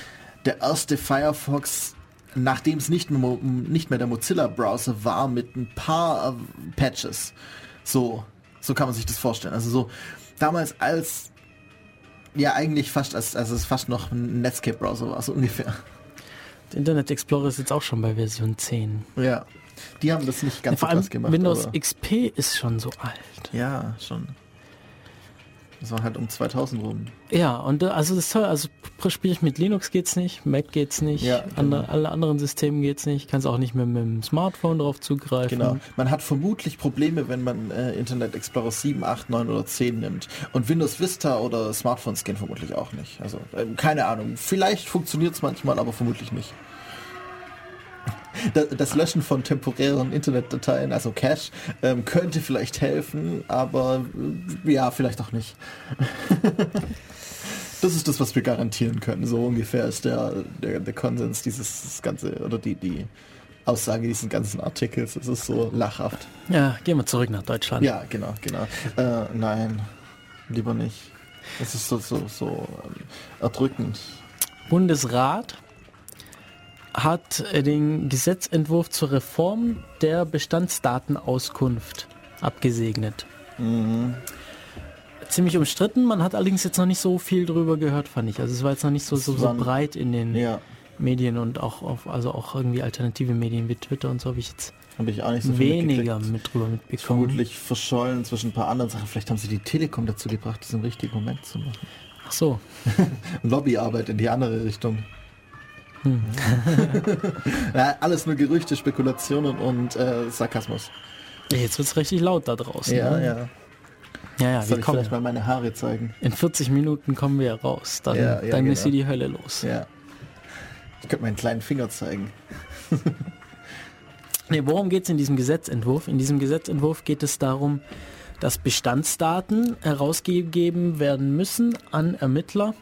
der erste Firefox, nachdem es nicht mehr, nicht mehr der Mozilla-Browser war, mit ein paar äh, Patches. So, so kann man sich das vorstellen. Also so damals als ja eigentlich fast als, als es fast noch ein Netscape-Browser war, so ungefähr. Der Internet Explorer ist jetzt auch schon bei Version 10. Ja. Die haben das nicht ganz Vor so allem krass gemacht. Windows XP ist schon so alt. Ja, schon. Das war halt um 2000 rum. Ja, und äh, also das ist toll. Also spiele ich mit Linux geht's nicht, Mac geht's nicht, Ja, andere, genau. alle anderen Systemen geht's nicht. Kannst auch nicht mehr mit dem Smartphone drauf zugreifen. Genau. Man hat vermutlich Probleme, wenn man äh, Internet Explorer 7, 8, 9 oder 10 nimmt. Und Windows Vista oder Smartphones gehen vermutlich auch nicht. Also ähm, keine Ahnung. Vielleicht funktioniert es manchmal, aber vermutlich nicht. Da- Das Löschen von temporären Internetdateien, also Cache, ähm, könnte vielleicht helfen, aber äh, ja, vielleicht auch nicht. Das ist das, was wir garantieren können. So ungefähr ist der, der, der Konsens dieses ganze oder die, die Aussage dieses ganzen Artikels. Es ist so lachhaft. Ja, gehen wir zurück nach Deutschland. Ja, genau, genau. Äh, nein, lieber nicht. Es ist so, so, so ähm, erdrückend. Bundesrat hat den Gesetzentwurf zur Reform der Bestandsdatenauskunft abgesegnet. Mhm. Ziemlich umstritten, man hat allerdings jetzt noch nicht so viel drüber gehört, fand ich. Also es war jetzt noch nicht so, so, so breit in den Ja, Medien und auch auf, also auch irgendwie alternative Medien wie Twitter und so habe ich jetzt habe ich auch nicht so viel weniger mit drüber mitbekommen. vermutlich verschollen zwischen ein paar anderen Sachen. Vielleicht haben sie die Telekom dazu gebracht, im richtigen Moment zu machen. Ach so. Lobbyarbeit in die andere Richtung. Hm. ja, alles nur Gerüchte, Spekulationen und äh, Sarkasmus. Jetzt wird's richtig laut da draußen. Ja, ne? ja. Ja, ja, Soll wir ich kommen. vielleicht mal meine Haare zeigen? In 40 Minuten kommen wir raus. Dann, Ja, ja, dann ist genau. hier die Hölle los. Ja. Ich könnte meinen kleinen Finger zeigen. Nee, worum geht es in diesem Gesetzentwurf? In diesem Gesetzentwurf geht es darum, dass Bestandsdaten herausgegeben werden müssen an Ermittler,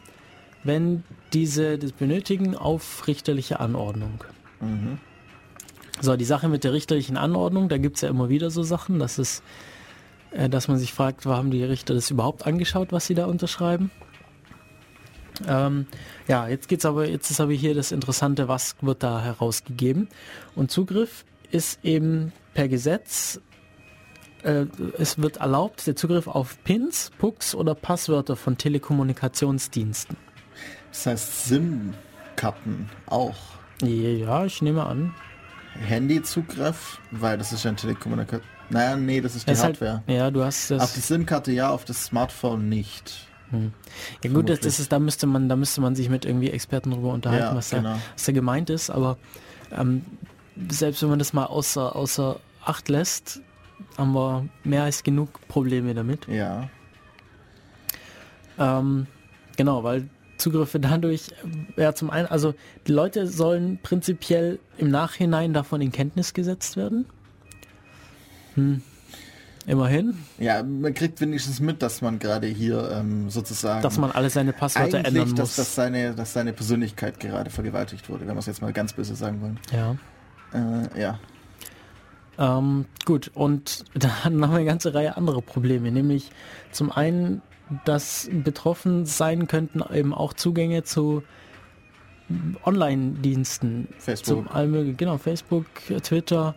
wenn diese das benötigen, auf richterliche Anordnung. So, die Sache mit der richterlichen Anordnung, da gibt es ja immer wieder so Sachen, dass es, äh, dass man sich fragt, haben die Richter das überhaupt angeschaut, was sie da unterschreiben? Ähm, ja, jetzt geht's aber, jetzt ist aber hier das Interessante, was wird da herausgegeben? Und Zugriff ist eben per Gesetz, äh, es wird erlaubt, der Zugriff auf Pins, Pucks oder Passwörter von Telekommunikationsdiensten. Das heißt SIM-Karten auch. Ja, ich nehme an. Handyzugriff, weil das ist ja ein Telekommunikation. Naja, nee, das ist die Das halt, Hardware. ja, du hast das. Auf die SIM-Karte ja, auf das Smartphone nicht. Ja gut, das, das ist, da müsste man, da müsste man sich mit irgendwie Experten drüber unterhalten, Ja, was, da, genau. was da gemeint ist, aber ähm, selbst wenn man das mal außer, außer Acht lässt, haben wir mehr als genug Probleme damit. Ja. Ähm, genau, weil Zugriffe dadurch, äh, ja zum einen, also die Leute sollen prinzipiell im Nachhinein davon in Kenntnis gesetzt werden. Hm. Immerhin, Ja, man kriegt wenigstens mit, dass man gerade hier ähm, sozusagen dass man alle seine Passwörter ändern muss. dass, dass, seine, dass seine Persönlichkeit gerade vergewaltigt wurde, wenn wir es jetzt mal ganz böse sagen wollen. ja. Äh, ja. Ähm, gut, und da haben wir eine ganze Reihe anderer Probleme, nämlich zum einen, dass betroffen sein könnten eben auch Zugänge zu Online-Diensten, Facebook. zum allem möglichen, genau, Facebook, Twitter,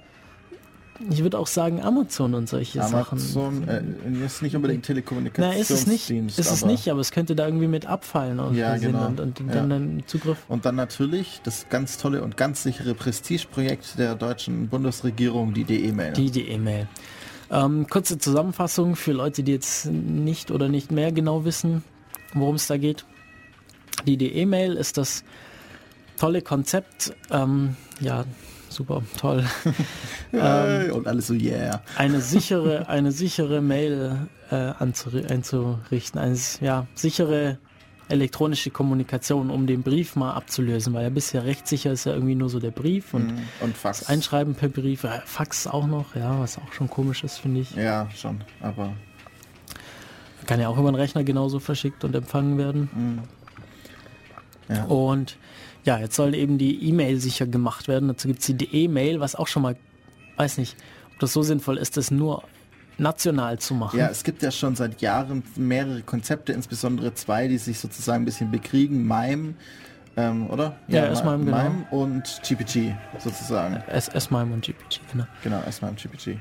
ich würde auch sagen Amazon und solche Sachen. Amazon äh, ist nicht unbedingt Na, Telekommunikationsdienst. ist es nicht, ist es aber- nicht, aber es könnte da irgendwie mit abfallen aus Ja, genau. und, und Ja. dann, dann Zugriff. Und dann natürlich das ganz tolle und ganz sichere Prestigeprojekt der deutschen Bundesregierung, die DE-Mail. Die, die E-Mail. Ähm, kurze Zusammenfassung für Leute, die jetzt nicht oder nicht mehr genau wissen, worum es da geht. Die, die E-Mail ist das tolle Konzept, ähm, ja, super, toll, Hey, und alles so, yeah. eine sichere, eine sichere Mail äh, anzuri- einzurichten, eine ja, sichere elektronische Kommunikation, um den Brief mal abzulösen, weil ja bisher rechtssicher ist ja irgendwie nur so der Brief und Mhm. Und Fax. das Einschreiben per Brief, äh, Fax auch noch, ja, was auch schon komisch ist, finde ich. Ja, schon, aber Kann ja auch über den Rechner genauso verschickt und empfangen werden. mhm. ja. Und ja, jetzt soll eben die E-Mail sicher gemacht werden. Dazu gibt es die E-Mail, was auch schon mal, weiß nicht, ob das so sinnvoll ist, das nur national zu machen. Ja, es gibt ja schon seit Jahren mehrere Konzepte, insbesondere zwei, die sich sozusagen ein bisschen bekriegen. MIME, ähm, oder? Ja, S-MIME, genau. MIME und GPG sozusagen. S-MIME und GPG, genau. Genau, S-MIME, GPG.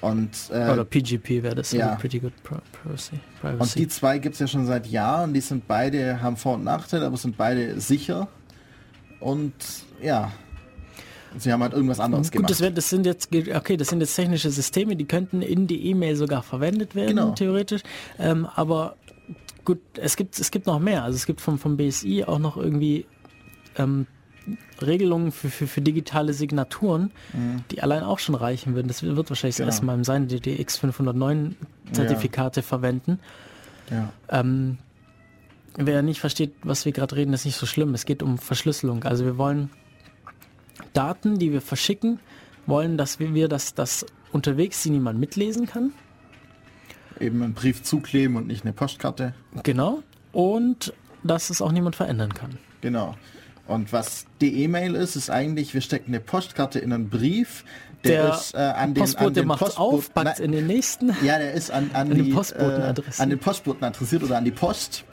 Und, äh, Oder PGP wäre das, ja. Pretty Good Pri- Privacy. und die zwei gibt es ja schon seit Jahren. Die sind beide, haben Vor- und Nachteile, aber sind beide sicher. Und ja, sie haben halt irgendwas anderes Gut, gemacht. das, das sind jetzt okay, das sind jetzt technische Systeme, die könnten in die E-Mail sogar verwendet werden, Genau. theoretisch. Ähm, aber gut, es gibt es gibt noch mehr. Also es gibt vom vom BSI auch noch irgendwie ähm, Regelungen für, für, für digitale Signaturen, die allein auch schon reichen würden. Das wird wahrscheinlich Mhm. Genau. das erste Mal im sein, die DX 509 Zertifikate verwenden. ja. Ähm, wer nicht versteht, was wir gerade reden, ist nicht so schlimm. Es geht um Verschlüsselung. Also wir wollen Daten, die wir verschicken, wollen, dass wir, wir das, das unterwegs sie niemand mitlesen kann. Eben einen Brief zukleben und nicht eine Postkarte. Genau. Und dass es auch niemand verändern kann. Genau. Und was die E-Mail ist, ist eigentlich, wir stecken eine Postkarte in einen Brief, der, Der ist äh, an den, Postbote an den macht Postboten- auf, packt in den nächsten. Ja, der ist an, an, An den die, Postboten äh, adressiert. an den Postboten adressiert oder an die Post.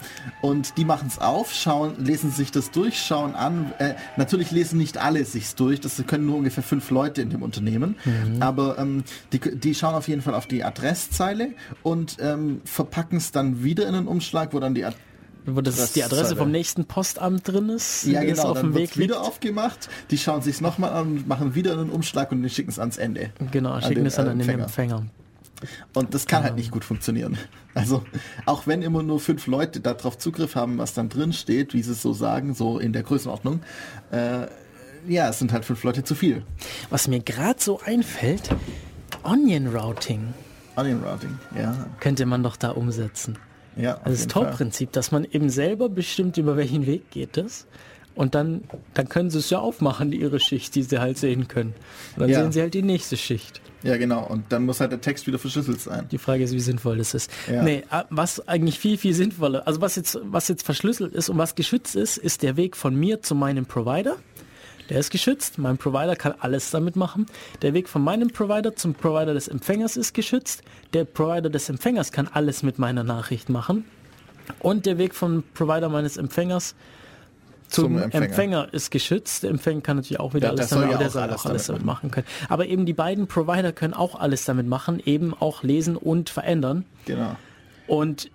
Und die machen es auf, schauen, lesen sich das durch, schauen an. Äh, natürlich lesen nicht alle sich's durch. Das können nur ungefähr fünf Leute in dem Unternehmen. Mhm. Aber ähm, die, die schauen auf jeden Fall auf die Adresszeile und ähm, verpacken es dann wieder in einen Umschlag, wo dann die Ad Wo das ist die Adresse vom nächsten Postamt drin ist. ja, das genau, auf dann wird Weg wieder liegt. aufgemacht, die schauen sich's nochmal an und machen wieder einen Umschlag und schicken es ans Ende. Genau, schicken es dann äh, an den Empfänger. Empfänger. Und das kann halt nicht gut funktionieren. Also, auch wenn immer nur fünf Leute darauf Zugriff haben, was dann drin steht, wie sie es so sagen, so in der Größenordnung, äh, ja, es sind halt fünf Leute zu viel. Was mir gerade so einfällt, Onion Routing Onion Routing, ja. könnte man doch da umsetzen. Ja, Also das. Tor-Prinzip, dass man eben selber bestimmt, über welchen Weg geht es. Und dann, dann können sie es ja aufmachen, ihre Schicht, die sie halt sehen können. Und dann Ja. sehen sie halt die nächste Schicht. Ja, genau. Und dann muss halt der Text wieder verschlüsselt sein. Die Frage ist, wie sinnvoll das ist. Ja. Nee, äh, was eigentlich viel, viel sinnvoller, also was jetzt, was jetzt verschlüsselt ist und was geschützt ist, ist der Weg von mir zu meinem Provider. Der ist geschützt. Mein Provider kann alles damit machen. Der Weg von meinem Provider zum Provider des Empfängers ist geschützt. Der Provider des Empfängers kann alles mit meiner Nachricht machen. Und der Weg vom Provider meines Empfängers zum, Zum Empfänger. Empfänger. ist geschützt. Der Empfänger kann natürlich auch wieder Ja, alles damit, ja auch soll alles alles damit machen können. Aber eben die beiden Provider können auch alles damit machen, eben auch lesen und verändern. Genau. Und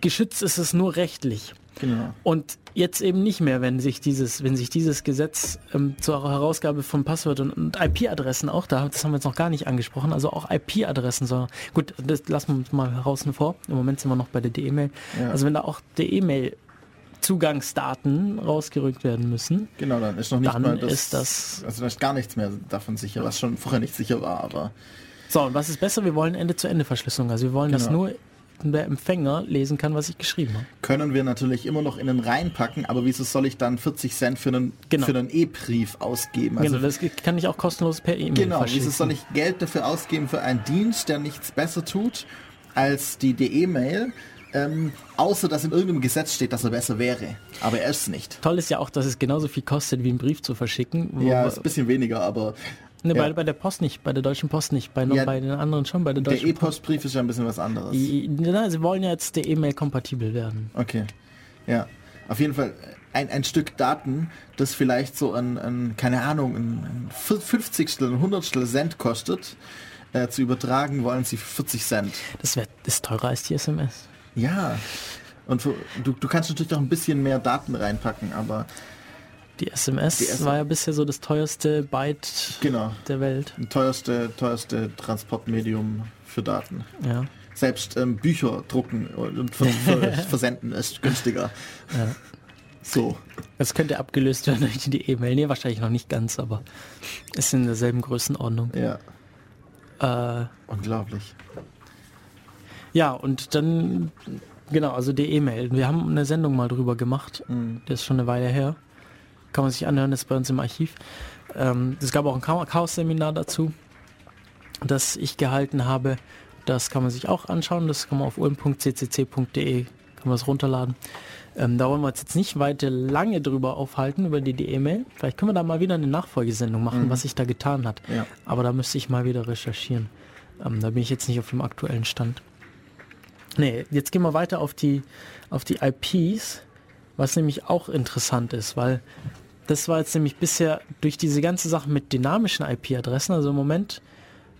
geschützt ist es nur rechtlich. Genau. Und jetzt eben nicht mehr, wenn sich dieses, wenn sich dieses Gesetz ähm, zur Herausgabe von Passwörtern und IP-Adressen auch, da, das haben wir jetzt noch gar nicht angesprochen, also auch IP-Adressen, so, gut, das lassen wir uns mal draußen vor. Im Moment sind wir noch bei der D-E-Mail. Ja. Also wenn da auch der E-Mail Zugangsdaten rausgerückt werden müssen, Genau, dann ist noch nicht Dann mal das, ist das- also da ist gar nichts mehr davon sicher, was schon vorher nicht sicher war, aber So, und was ist besser? Wir wollen Ende-zu-Ende-Verschlüsselung. Also wir wollen, dass Genau. nur der Empfänger lesen kann, was ich geschrieben habe. können wir natürlich immer noch in den reinpacken, aber wieso soll ich dann 40 Cent für einen, Genau. für einen E-Brief ausgeben? Also genau, das kann ich auch kostenlos per E-Mail Genau, wieso soll ich Geld dafür ausgeben für einen Dienst, der nichts besser tut als die E-Mail, ähm, außer dass in irgendeinem Gesetz steht, dass er besser wäre. Aber er ist es nicht. Toll ist ja auch, dass es genauso viel kostet, wie einen Brief zu verschicken. Ja, ist ein bisschen weniger, aber ne, bei, ja. bei der Post nicht, bei der Deutschen Post nicht, bei, Ja, bei den anderen schon, bei der der Deutschen Post. E-Postbrief ist ja ein bisschen was anderes. I- Na, sie wollen ja jetzt der E-Mail kompatibel werden. Okay. Ja. Auf jeden Fall ein, ein Stück Daten, das vielleicht so ein, ein keine Ahnung, ein, ein 50. ein 100. Cent kostet, äh, zu übertragen, wollen sie für 40 Cent. Das wär, ist teurer als die SMS. Ja. Und für, du, du kannst natürlich auch ein bisschen mehr Daten reinpacken, aber Die SMS, Die SMS war ja bisher so das teuerste Byte genau. der Welt. Teuerste, teuerste Transportmedium für Daten. Ja. Selbst ähm, Bücher drucken und ver ver versenden ist günstiger. Ja. So. Das könnte abgelöst werden durch die E-Mail. Nee, wahrscheinlich noch nicht ganz, aber ist in derselben Größenordnung. Ja. Äh, Unglaublich. ja, und dann, genau, also die E-Mail. Wir haben eine Sendung mal drüber gemacht. Mhm. Das ist schon eine Weile her. Kann man sich anhören, das ist bei uns im Archiv. Ähm, es gab auch ein Cha- Chaos-Seminar dazu, das ich gehalten habe. Das kann man sich auch anschauen. Das kann man auf ulm.ccc.de kann man das runterladen. Ähm, da wollen wir uns jetzt nicht weiter lange drüber aufhalten, über die E-Mail. Vielleicht können wir da mal wieder eine Nachfolgesendung machen, was sich da getan hat. Ja. Aber da müsste ich mal wieder recherchieren. Ähm, da bin ich jetzt nicht auf dem aktuellen Stand. Nee, jetzt gehen wir weiter auf die, auf die IPs, was nämlich auch interessant ist, weil das war jetzt nämlich bisher durch diese ganze Sache mit dynamischen IP-Adressen, also im Moment,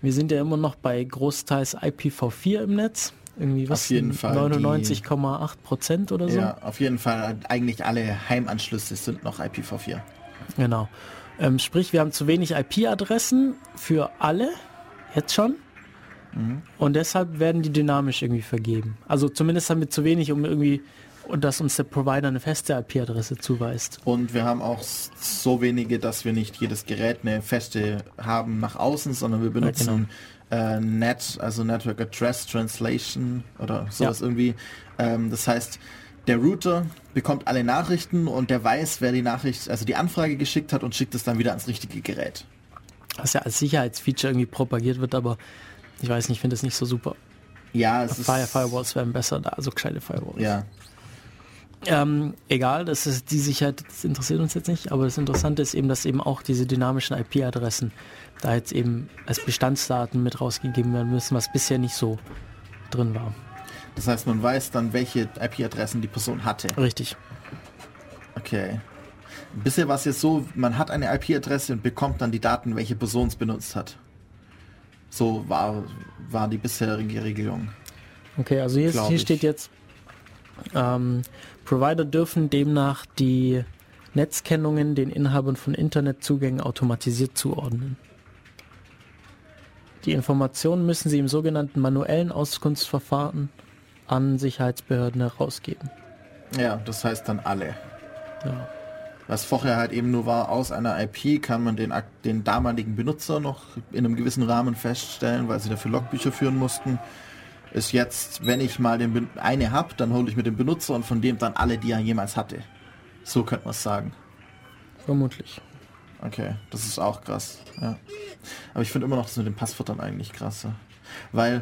wir sind ja immer noch bei großteils IPv4 im Netz, irgendwie was, Auf jeden Fall die- 99,8 Prozent oder so. Ja, auf jeden Fall. Eigentlich alle Heimanschlüsse sind noch IPv4. Genau. Ähm, sprich, wir haben zu wenig IP-Adressen für alle, jetzt schon. Und deshalb werden die dynamisch irgendwie vergeben. Also zumindest haben wir zu wenig, um irgendwie, und dass uns der Provider eine feste IP-Adresse zuweist. Und wir haben auch so wenige, dass wir nicht jedes Gerät eine feste haben nach außen, sondern wir benutzen äh, NET, also Network Address Translation oder sowas Ja. irgendwie. Ähm, das heißt, der Router bekommt alle Nachrichten und der weiß, wer die Nachricht, also die Anfrage geschickt hat und schickt es dann wieder ans richtige Gerät. Was ja als Sicherheitsfeature irgendwie propagiert wird, aber ich weiß nicht, ich finde es nicht so super. Ja, es Fire ist Firewalls wären besser da, also gescheite Firewalls. ja, Ähm, egal, das ist die Sicherheit, das interessiert uns jetzt nicht, aber das Interessante ist eben, dass eben auch diese dynamischen IP-Adressen da jetzt eben als Bestandsdaten mit rausgegeben werden müssen, was bisher nicht so drin war. das heißt, man weiß dann, welche IP-Adressen die Person hatte. Richtig. Okay. Bisher war es jetzt so, man hat eine IP-Adresse und bekommt dann die Daten, welche Person es benutzt hat. So war, war die bisherige Regelung. Okay, also hier, ist, hier steht jetzt, ähm, Provider dürfen demnach die Netzkennungen den Inhabern von Internetzugängen automatisiert zuordnen. Die Informationen müssen sie im sogenannten manuellen Auskunftsverfahren an Sicherheitsbehörden herausgeben. Ja, das heißt dann alle. Ja. Was vorher halt eben nur war, aus einer IP kann man den, den damaligen Benutzer noch in einem gewissen Rahmen feststellen, weil sie dafür Logbücher führen mussten. Ist jetzt, wenn ich mal den eine hab, dann hole ich mir den Benutzer und von dem dann alle, die er jemals hatte. So könnte man es sagen. Vermutlich. Okay, das ist auch krass. Ja. Aber ich finde immer noch das mit den Passwörtern eigentlich krasser. Weil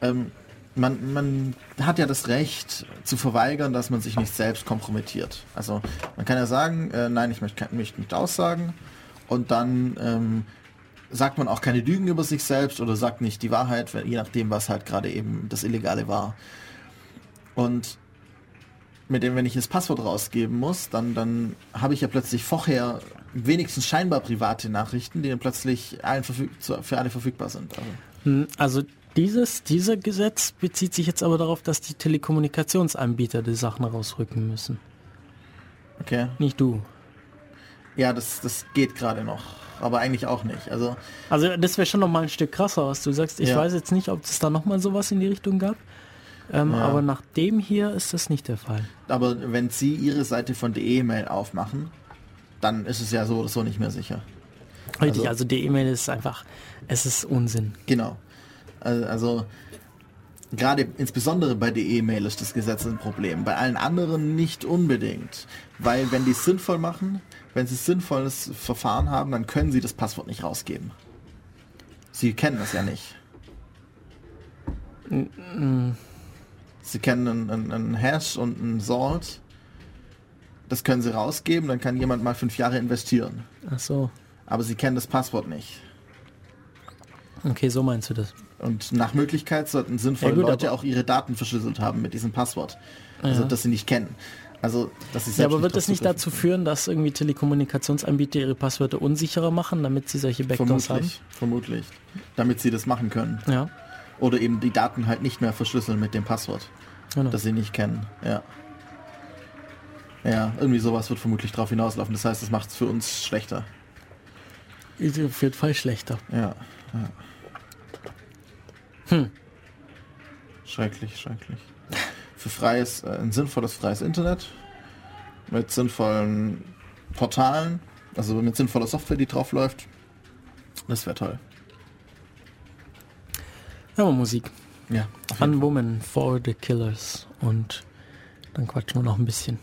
ähm, man, man hat ja das Recht zu verweigern, dass man sich nicht selbst kompromittiert. Also man kann ja sagen, äh, nein, ich möchte, möchte nicht aussagen und dann ähm, sagt man auch keine Lügen über sich selbst oder sagt nicht die Wahrheit, je nachdem, was halt gerade eben das Illegale war. Und mit dem, wenn ich das Passwort rausgeben muss, dann, dann habe ich ja plötzlich vorher wenigstens scheinbar private Nachrichten, die dann plötzlich allen für alle verfügbar sind. Also. Hm, Also dieses, dieser Gesetz bezieht sich jetzt aber darauf, dass die Telekommunikationsanbieter die Sachen rausrücken müssen. Okay. Nicht du. Ja, das, das geht gerade noch. Aber eigentlich auch nicht. Also, Also das wäre schon noch mal ein Stück krasser, was du sagst. Ich Ja. weiß jetzt nicht, ob es da noch mal sowas in die Richtung gab. Ähm, Ja. Aber nach dem hier ist das nicht der Fall. aber wenn Sie Ihre Seite von der E-Mail aufmachen, dann ist es ja so oder so nicht mehr sicher. Richtig, Also- also die E-Mail ist einfach, es ist Unsinn. Genau. Also, also gerade insbesondere bei der E-Mail ist das Gesetz ein Problem. Bei allen anderen nicht unbedingt. Weil wenn die es sinnvoll machen, wenn sie sinnvolles Verfahren haben, dann können sie das Passwort nicht rausgeben. Sie kennen das ja nicht. Sie kennen einen, einen, einen Hash und einen Salt. Das können sie rausgeben, dann kann jemand mal fünf Jahre investieren. Ach so, Aber sie kennen das Passwort nicht. okay, so meinst du das. Und nach Möglichkeit sollten sinnvolle Ja, gut, Leute auch ihre Daten verschlüsselt haben mit diesem Passwort. Also, Ja. dass sie nicht kennen. Also, dass sie Ja, aber wird das nicht dazu führen, dass irgendwie Telekommunikationsanbieter ihre Passwörter unsicherer machen, damit sie solche? Backdoors haben? Vermutlich, vermutlich. Damit sie das machen können. Ja, Oder eben die Daten halt nicht mehr verschlüsseln mit dem Passwort, genau. das sie nicht kennen. Ja. Ja, irgendwie sowas wird vermutlich drauf hinauslaufen. Das heißt, das macht es für uns schlechter. Auf jeden Fall schlechter. Ja. ja. Hm. Schrecklich, schrecklich. Für freies, äh, ein sinnvolles freies Internet mit sinnvollen Portalen, also mit sinnvoller Software, die drauf läuft. Das wäre toll. Ja, aber Musik. Ja. Fun Woman for the Killers. Und dann quatschen wir noch ein bisschen.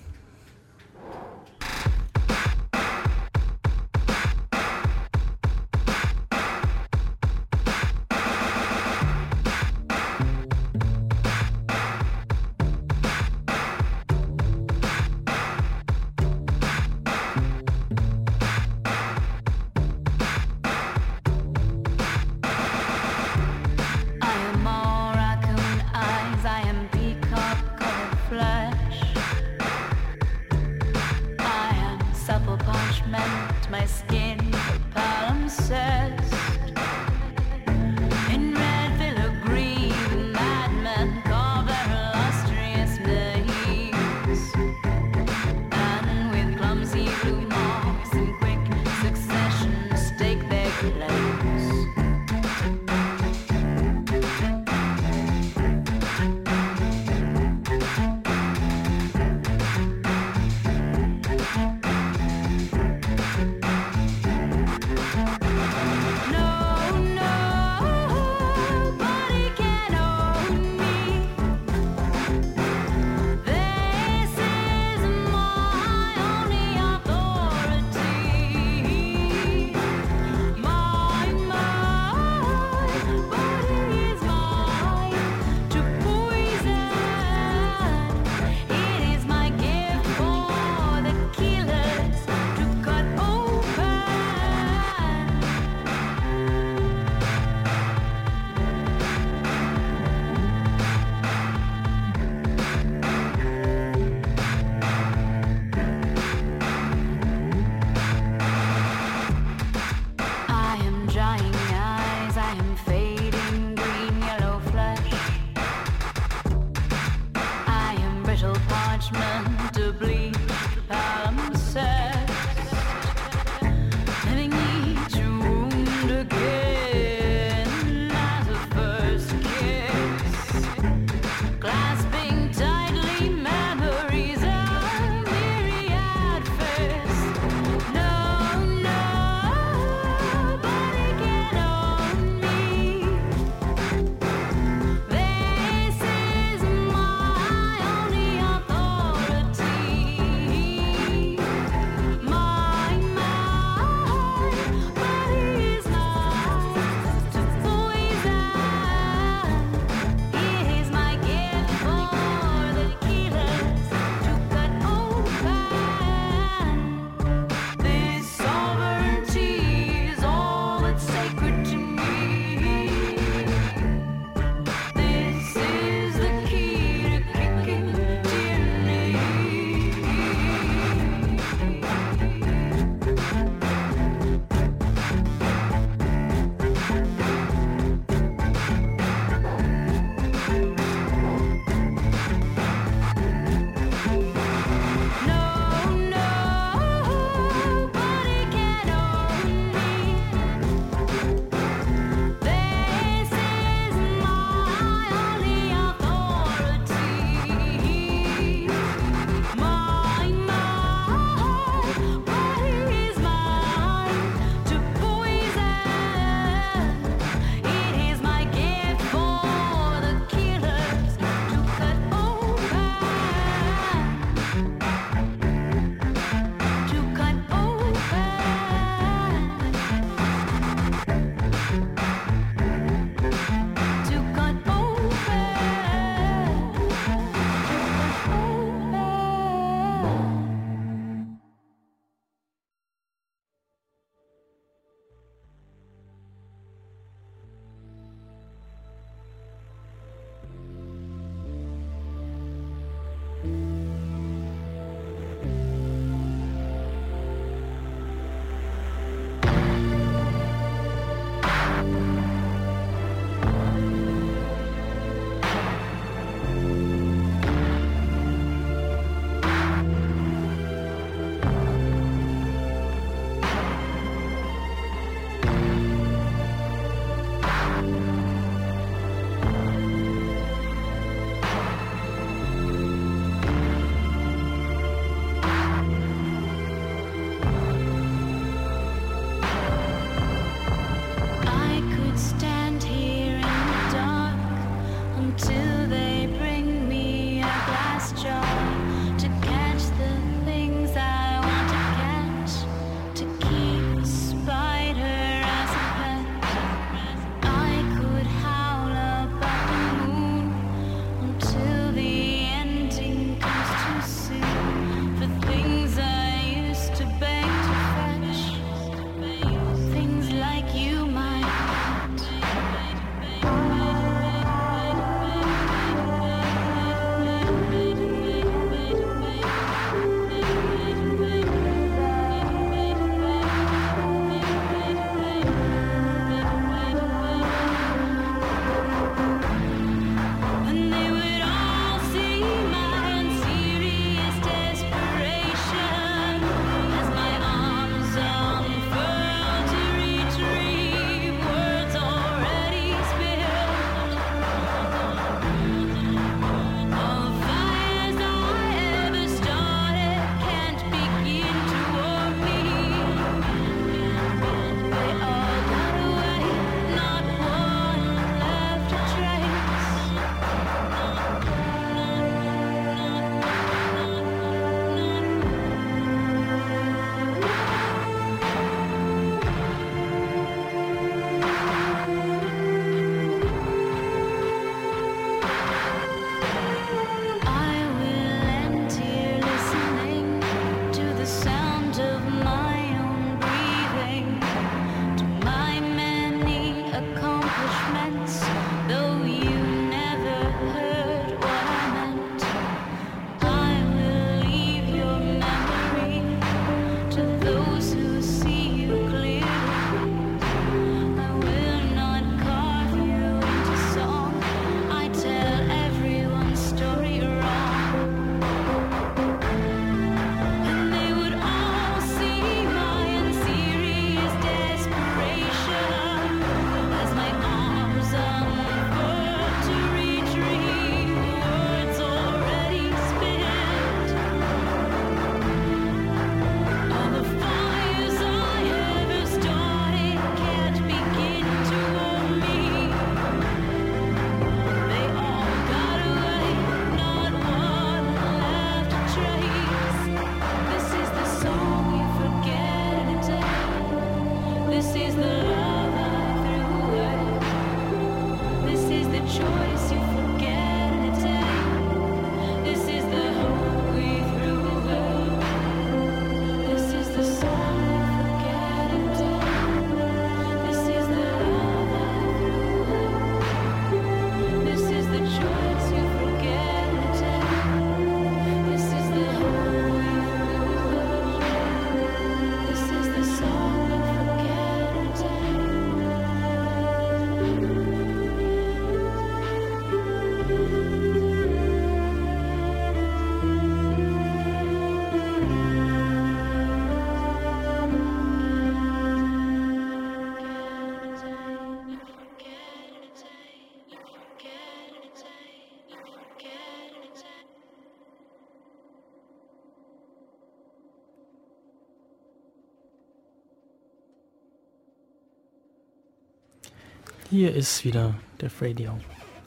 Hier ist wieder der Radio.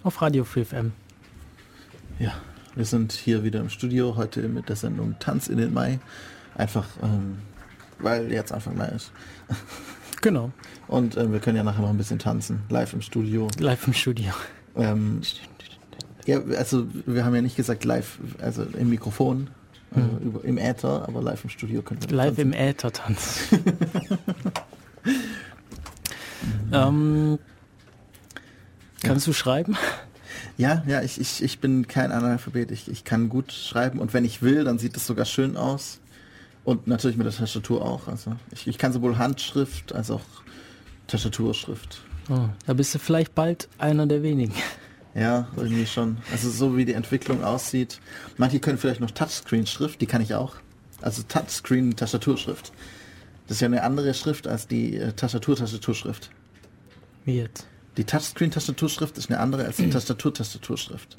Auf Radio Free FM. Ja, wir sind hier wieder im Studio heute mit der Sendung Tanz in den Mai. Einfach, ähm, weil jetzt Anfang Mai ist. Genau. Und äh, wir können ja nachher noch ein bisschen tanzen, live im Studio. Live im Studio. Ähm, ja, also wir haben ja nicht gesagt live, also im Mikrofon, also über, im Äther, aber live im Studio können wir Live tanzen. im Äther tanzen. ähm, kannst du schreiben? Ja, ja, ich, ich, ich bin kein Analphabet. Ich, ich kann gut schreiben und wenn ich will, dann sieht es sogar schön aus. Und natürlich mit der Tastatur auch. Also ich, ich kann sowohl Handschrift als auch Tastaturschrift. Oh, da bist du vielleicht bald einer der wenigen. Ja, irgendwie schon. Also so wie die Entwicklung aussieht. Manche können vielleicht noch Touchscreen-Schrift, die kann ich auch. Also Touchscreen-Tastaturschrift. Das ist ja eine andere Schrift als die äh, Tastatur-Tastaturschrift. Wie jetzt? Die Touchscreen-Tastaturschrift ist eine andere als die Tastatur-Tastaturschrift.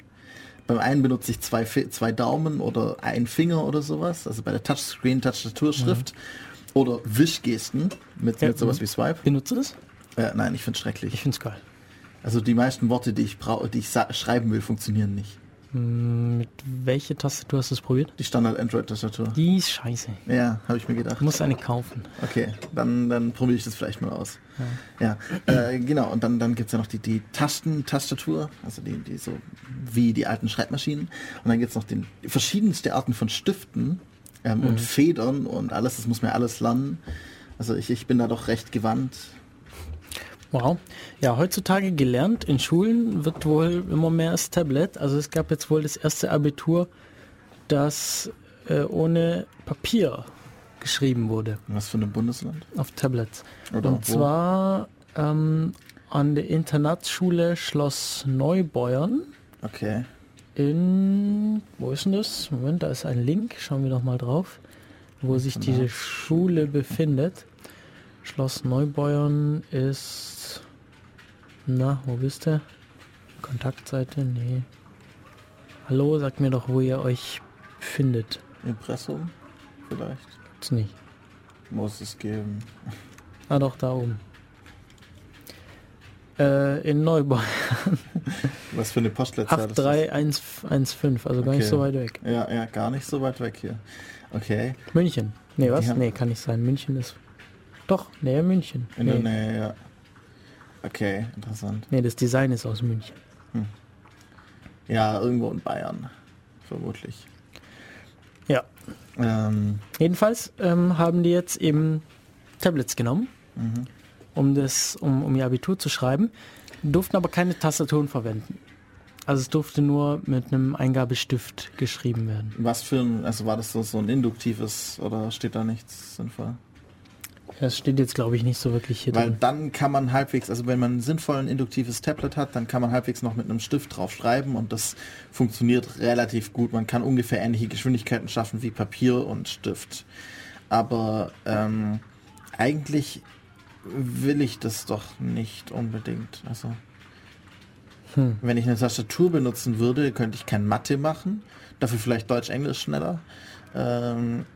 Beim einen benutze ich zwei, zwei Daumen oder ein Finger oder sowas, also bei der Touchscreen-Tastaturschrift. Oder Wischgesten mit, Ja, mit sowas mhm. wie Swipe. Benutzt du das? Äh, nein, ich finde es schrecklich. Ich find's geil. Also die meisten Worte, die ich brauche, die ich schreiben will, funktionieren nicht. Hm, Mit welcher Tastatur hast du es probiert? Die Standard-Android-Tastatur. Die ist scheiße. Ja, habe ich mir gedacht. Du musst eine kaufen. Okay, dann, dann probiere ich das vielleicht mal aus. Ja, äh, genau. Und dann, dann gibt's ja noch die, die Tastentastatur, also die, die so wie die alten Schreibmaschinen. Und dann gibt's noch den, verschiedenste Arten von Stiften ähm, und Federn und alles. Das muss man ja alles lernen. Also ich, ich bin da doch recht gewandt. Wow. Ja, heutzutage gelernt in Schulen wird wohl immer mehr das Tablet. Also es gab jetzt wohl das erste Abitur, das äh, ohne Papier geschrieben wurde Was für ein Bundesland? auf Tablets. Oder Und zwar ähm, an der Internatsschule Schloss Neubeuern Okay. in, wo ist denn das? Moment, da ist ein Link, schauen wir doch mal drauf, wo sich diese Schule befindet. Schloss Neubeuern ist, na, wo bist du? Kontaktseite, nee. Hallo, sagt mir doch, wo ihr euch findet. Impressum vielleicht. Gibt's nicht. Muss es geben. Ah doch, da oben. Äh, in Neubeuern. Was für eine Postleitzahl ist das? 83115, also gar nicht Okay. so weit weg. Ja, ja, gar nicht so weit weg hier. Okay. München. Nee, was? Nee, kann nicht sein. München ist. Doch, näher München. In nee. der Nähe, ja. Okay, interessant. nee, das Design ist aus München. Ja, irgendwo in Bayern. Vermutlich. Ja. Ähm, Jedenfalls ähm, haben die jetzt eben Tablets genommen, Mhm. um das, um, um ihr Abitur zu schreiben, durften aber keine Tastaturen verwenden. Also es durfte nur mit einem Eingabestift geschrieben werden. was für ein, also war das so, so ein induktives oder steht da nichts sinnvoll? Das steht jetzt, glaube ich, nicht so wirklich hier Weil drin. dann kann man halbwegs, also wenn man ein sinnvoll ein induktives Tablet hat, dann kann man halbwegs noch mit einem Stift drauf schreiben und das funktioniert relativ gut. Man kann ungefähr ähnliche Geschwindigkeiten schaffen wie Papier und Stift. Aber ähm, eigentlich will ich das doch nicht unbedingt. Also Hm. wenn ich eine Tastatur benutzen würde, könnte ich kein Mathe machen. Dafür vielleicht Deutsch-Englisch schneller. Ähm,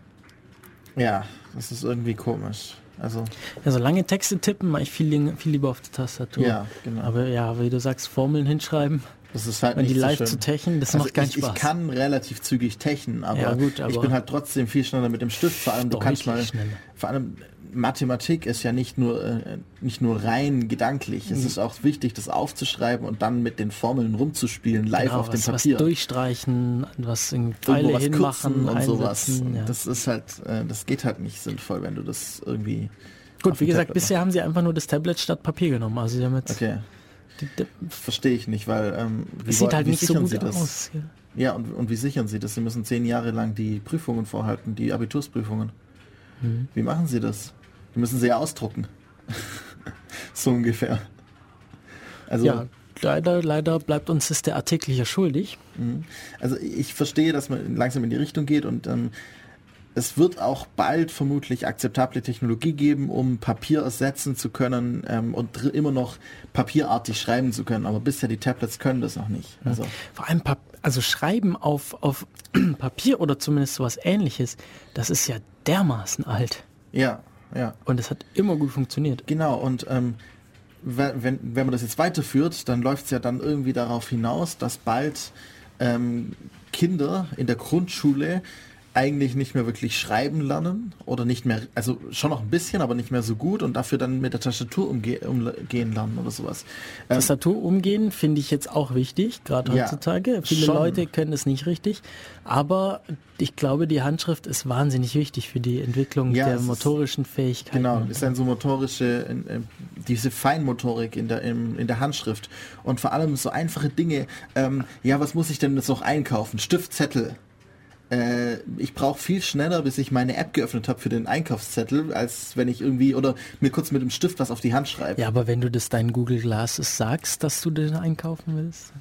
ja, das ist irgendwie komisch. Also Also lange Texte tippen mache ich viel, viel lieber auf der Tastatur. ja, genau. Aber ja, wie du sagst, Formeln hinschreiben Das ist halt und die so live schön. zu techen, das Also macht keinen ich, Spaß. ich kann relativ zügig techen, aber, Ja, gut, aber- ich bin halt trotzdem viel schneller mit dem Stift. Vor allem, du kannst mal, schneller. vor allem Mathematik ist ja nicht nur äh, nicht nur rein gedanklich. Mhm. Es ist auch wichtig, das aufzuschreiben und dann mit den Formeln rumzuspielen, live Genau, auf dem was, was Papier. durchstreichen, was Irgendwo Pfeile was hinmachen und sowas. Ja. Das ist halt, äh, das geht halt nicht sinnvoll, wenn du das irgendwie. Gut, wie dem gesagt, Tablet bisher haben sie einfach nur das Tablet statt Papier genommen. Also sie haben jetzt, Okay, verstehe ich nicht, weil ähm, wie, es sieht halt wie nicht so sichern gut sie das? aus. Ja. Ja, und, und wie sichern Sie das? Sie müssen zehn Jahre lang die Prüfungen vorhalten, die Abitursprüfungen. Mhm. Wie machen Sie das? Die müssen Sie ja ausdrucken. so ungefähr. Also, ja, leider, leider bleibt uns das der Artikel hier schuldig. mhm. also ich verstehe, dass man langsam in die Richtung geht und ähm, es wird auch bald vermutlich akzeptable Technologie geben, um Papier ersetzen zu können ähm, und immer noch papierartig schreiben zu können. Aber bisher die Tablets können das noch nicht. Also Vor allem, Pap also Schreiben auf, auf Papier oder zumindest sowas ähnliches, das ist ja dermaßen alt. ja, ja. Und es hat immer gut funktioniert. Genau, und ähm, wenn, wenn, man das jetzt weiterführt, dann läuft es ja dann irgendwie darauf hinaus, dass bald ähm, Kinder in der Grundschule eigentlich nicht mehr wirklich schreiben lernen oder nicht mehr, also schon noch ein bisschen, aber nicht mehr so gut und dafür dann mit der Tastatur umge umgehen lernen oder sowas. Ähm, Tastatur umgehen finde ich jetzt auch wichtig, gerade Ja, heutzutage. Viele schon. Leute können es nicht richtig, aber ich glaube, die Handschrift ist wahnsinnig wichtig für die Entwicklung Ja, der motorischen Fähigkeiten. Genau, ist dann so motorische, diese Feinmotorik in der, im, in der Handschrift und vor allem so einfache Dinge. Ähm, ja, was muss ich denn jetzt noch einkaufen? Stift, Zettel. Äh, ich brauche viel schneller, bis ich meine App geöffnet habe für den Einkaufszettel, als wenn ich irgendwie oder mir kurz mit dem Stift was auf die Hand schreibe. Ja, aber wenn du das deinen Google Glasses sagst, dass du den einkaufen willst.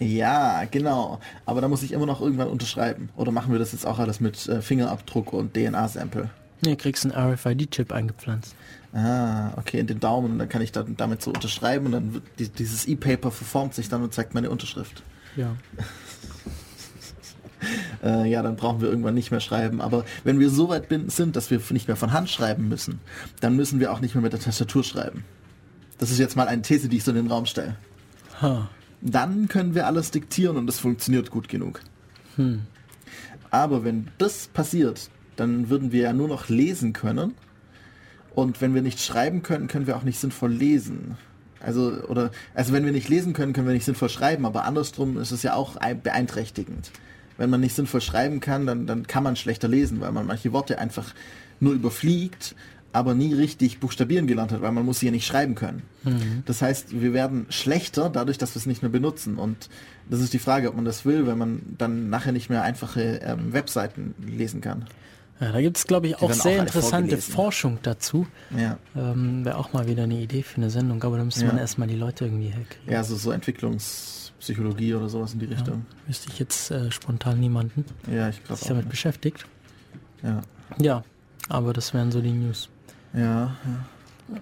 Ja, genau. Aber da muss ich immer noch irgendwann unterschreiben. Oder machen wir das jetzt auch alles mit äh, Fingerabdruck und DNA-Sample? Nee, kriegst einen RFID-Chip eingepflanzt. Ah, okay, in den Daumen. Dann kann ich dann damit so unterschreiben und dann wird die, dieses E-Paper verformt sich dann und zeigt meine Unterschrift. Ja. Äh, ja, dann brauchen wir irgendwann nicht mehr schreiben. Aber wenn wir so weit sind, dass wir nicht mehr von Hand schreiben müssen, dann müssen wir auch nicht mehr mit der Tastatur schreiben. Das ist jetzt mal eine These, die ich so in den Raum stelle. Ha. Dann können wir alles diktieren und es funktioniert gut genug. Aber wenn das passiert, dann würden wir ja nur noch lesen können. Und wenn wir nicht schreiben können, können wir auch nicht sinnvoll lesen. Also, oder, also wenn wir nicht lesen können, können wir nicht sinnvoll schreiben, aber andersrum ist es ja auch ein- beeinträchtigend. Wenn man nicht sinnvoll schreiben kann, dann, dann kann man schlechter lesen, weil man manche Worte einfach nur überfliegt, aber nie richtig buchstabieren gelernt hat, weil man muss sie ja nicht schreiben können. Das heißt, wir werden schlechter dadurch, dass wir es nicht mehr benutzen. Und das ist die Frage, ob man das will, wenn man dann nachher nicht mehr einfache ähm, Webseiten lesen kann. Ja, da gibt es, glaube ich, auch auch sehr alle interessante vorgelesen. Forschung dazu. Ja. Ähm, Wäre auch mal wieder eine Idee für eine Sendung, aber da müsste Ja. man erstmal die Leute irgendwie herkriegen. Ja, also so Entwicklungspsychologie oder sowas in die Richtung. Wüsste ich jetzt äh, spontan niemanden, Ja, ich der sich auch. damit nicht. beschäftigt. Ja. Ja, aber das wären so die News. Ja, ja.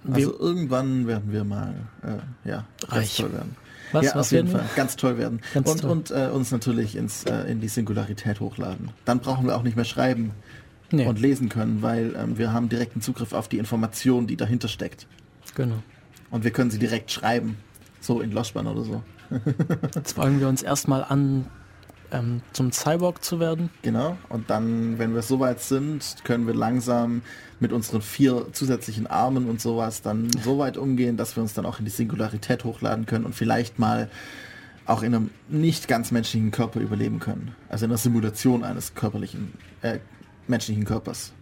Wir- Also irgendwann werden wir mal äh, ja, ganz Reich. toll werden. Was, ja, was auf jeden wir? Fall. Ganz toll werden. Ganz und toll. und äh, uns natürlich ins, äh, in die Singularität hochladen. Dann brauchen wir auch nicht mehr schreiben Nee, und lesen können, weil ähm, wir haben direkten Zugriff auf die Information, die dahinter steckt. genau. Und wir können sie direkt schreiben. So in Loschbahn oder so. Jetzt wollen wir uns erstmal an, ähm, zum Cyborg zu werden. Genau. Und dann, wenn wir soweit sind, können wir langsam mit unseren vier zusätzlichen Armen und sowas dann so weit umgehen, dass wir uns dann auch in die Singularität hochladen können und vielleicht mal auch in einem nicht ganz menschlichen Körper überleben können. Also in einer Simulation eines körperlichen, äh, menschlichen Körpers.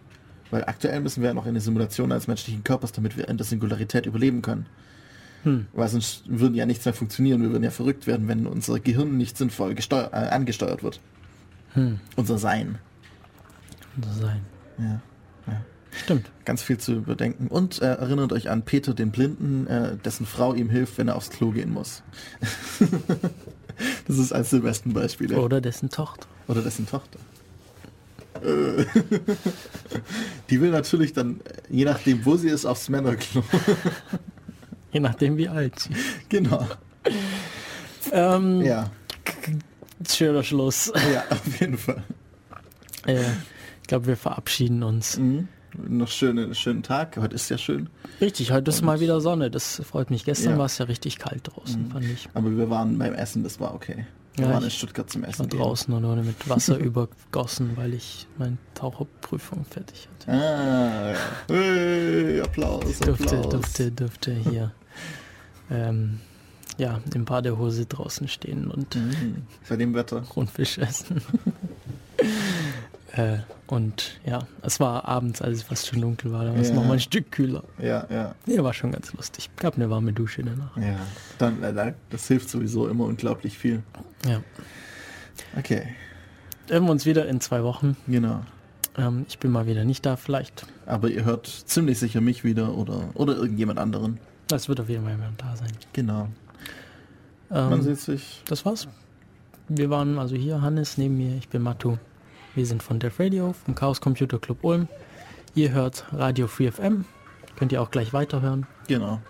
Weil aktuell müssen wir ja noch in eine Simulation eines menschlichen Körpers, damit wir in der Singularität überleben können. Weil sonst würden ja nichts mehr funktionieren. Wir würden ja verrückt werden, wenn unser Gehirn nicht sinnvoll äh, angesteuert wird. Unser Sein. So sein. Ja. Stimmt. Ganz viel zu überdenken. Und äh, erinnert euch an Peter den Blinden, äh, dessen Frau ihm hilft, wenn er aufs Klo gehen muss. das ist eines der besten Beispiele. Oder dessen Tochter. Oder dessen Tochter. Äh. Die will natürlich dann, äh, je nachdem wo sie ist, aufs Männerklo. Je nachdem, wie alt sie genau. ähm, Ja. Schöner Schluss. ja, auf jeden Fall. Äh, ich glaube, wir verabschieden uns. Mhm. Noch schönen, schönen Tag. Heute ist ja schön. Richtig, heute ist mal wieder Sonne. Das freut mich. Gestern Ja. Mhm. war es ja richtig kalt draußen, fand ich. Aber wir waren beim Essen, das war okay. Wir Ja, waren in ich- Stuttgart zum Ich Essen. war gehen. draußen und wurde mit Wasser übergossen, weil ich meine Taucherprüfung fertig hatte. Ah, ja. Hey, Applaus, Durfte, Applaus. durfte, durfte hier ähm, ja, in Badehose draußen stehen und Mhm. Bei dem Wetter. Rundfisch essen. äh, und ja, es war abends, als es fast schon dunkel war, da war es Ja. noch mal ein Stück kühler. Ja, ja, Nee, war schon ganz lustig. Gab eine warme Dusche danach. ja. Dann, äh, da- das hilft sowieso immer unglaublich viel. Ja. Okay, Hören wir uns wieder in zwei Wochen. genau. Ähm, ich bin mal wieder nicht da, vielleicht. Aber ihr hört ziemlich sicher mich wieder oder, oder irgendjemand anderen. Es wird auf jeden Fall jemand da sein. Genau. Man Ähm, sieht sich. das war's. Wir waren also hier, Hannes neben mir, ich bin Matu. Wir sind von Def Radio, vom Chaos Computer Club Ulm. Ihr hört Radio Free FM. Könnt ihr auch gleich weiterhören. Genau.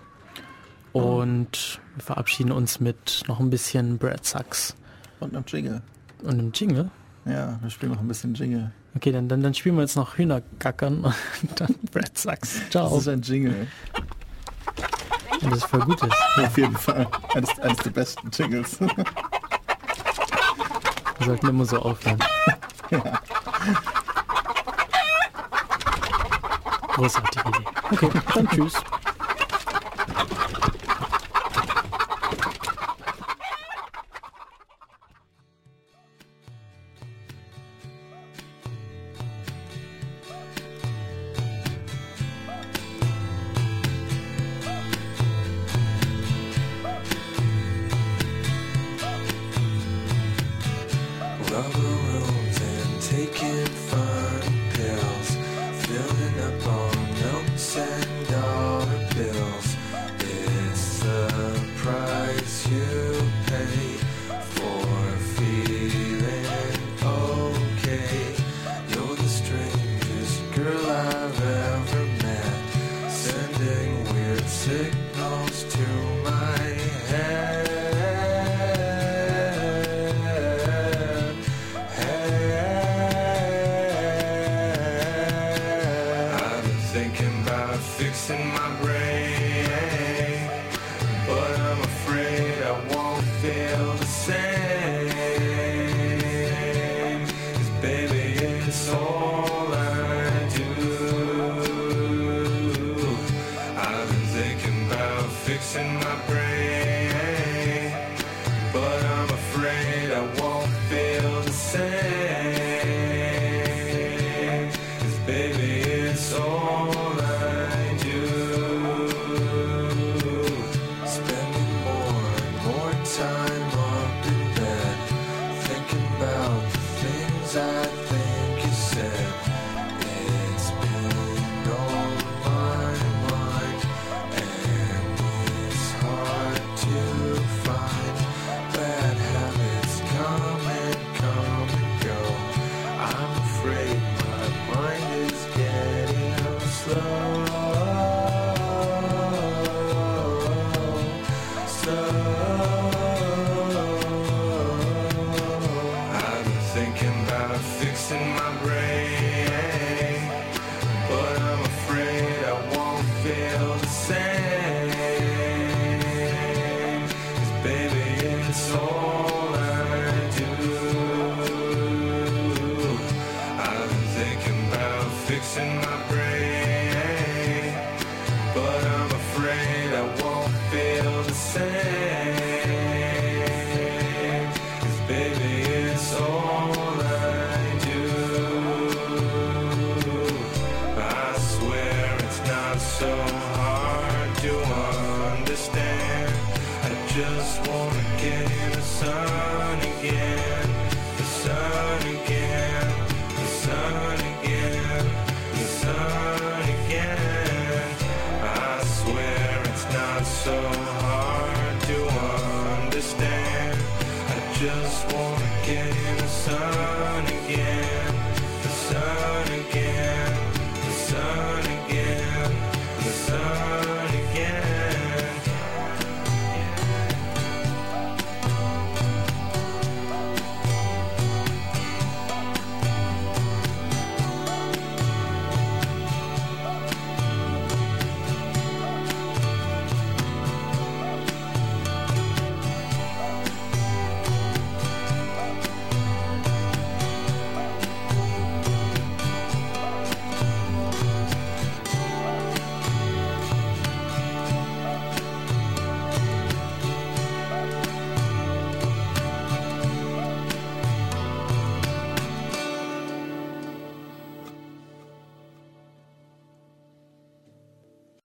Und wir verabschieden uns mit noch ein bisschen Brad Sucks Und einem Jingle. und einem Jingle. Ja, wir spielen noch ein bisschen Jingle. Okay, dann, dann, dann spielen wir jetzt noch Hühnergackern und dann Brad Sucks. Das Ciao. ist ein Jingle. Und das ist voll gut ist. Auf jeden Fall. Eines, eines der besten Jingles. Wir sollten immer so aufhören. Großartige Idee. Okay, dann tschüss.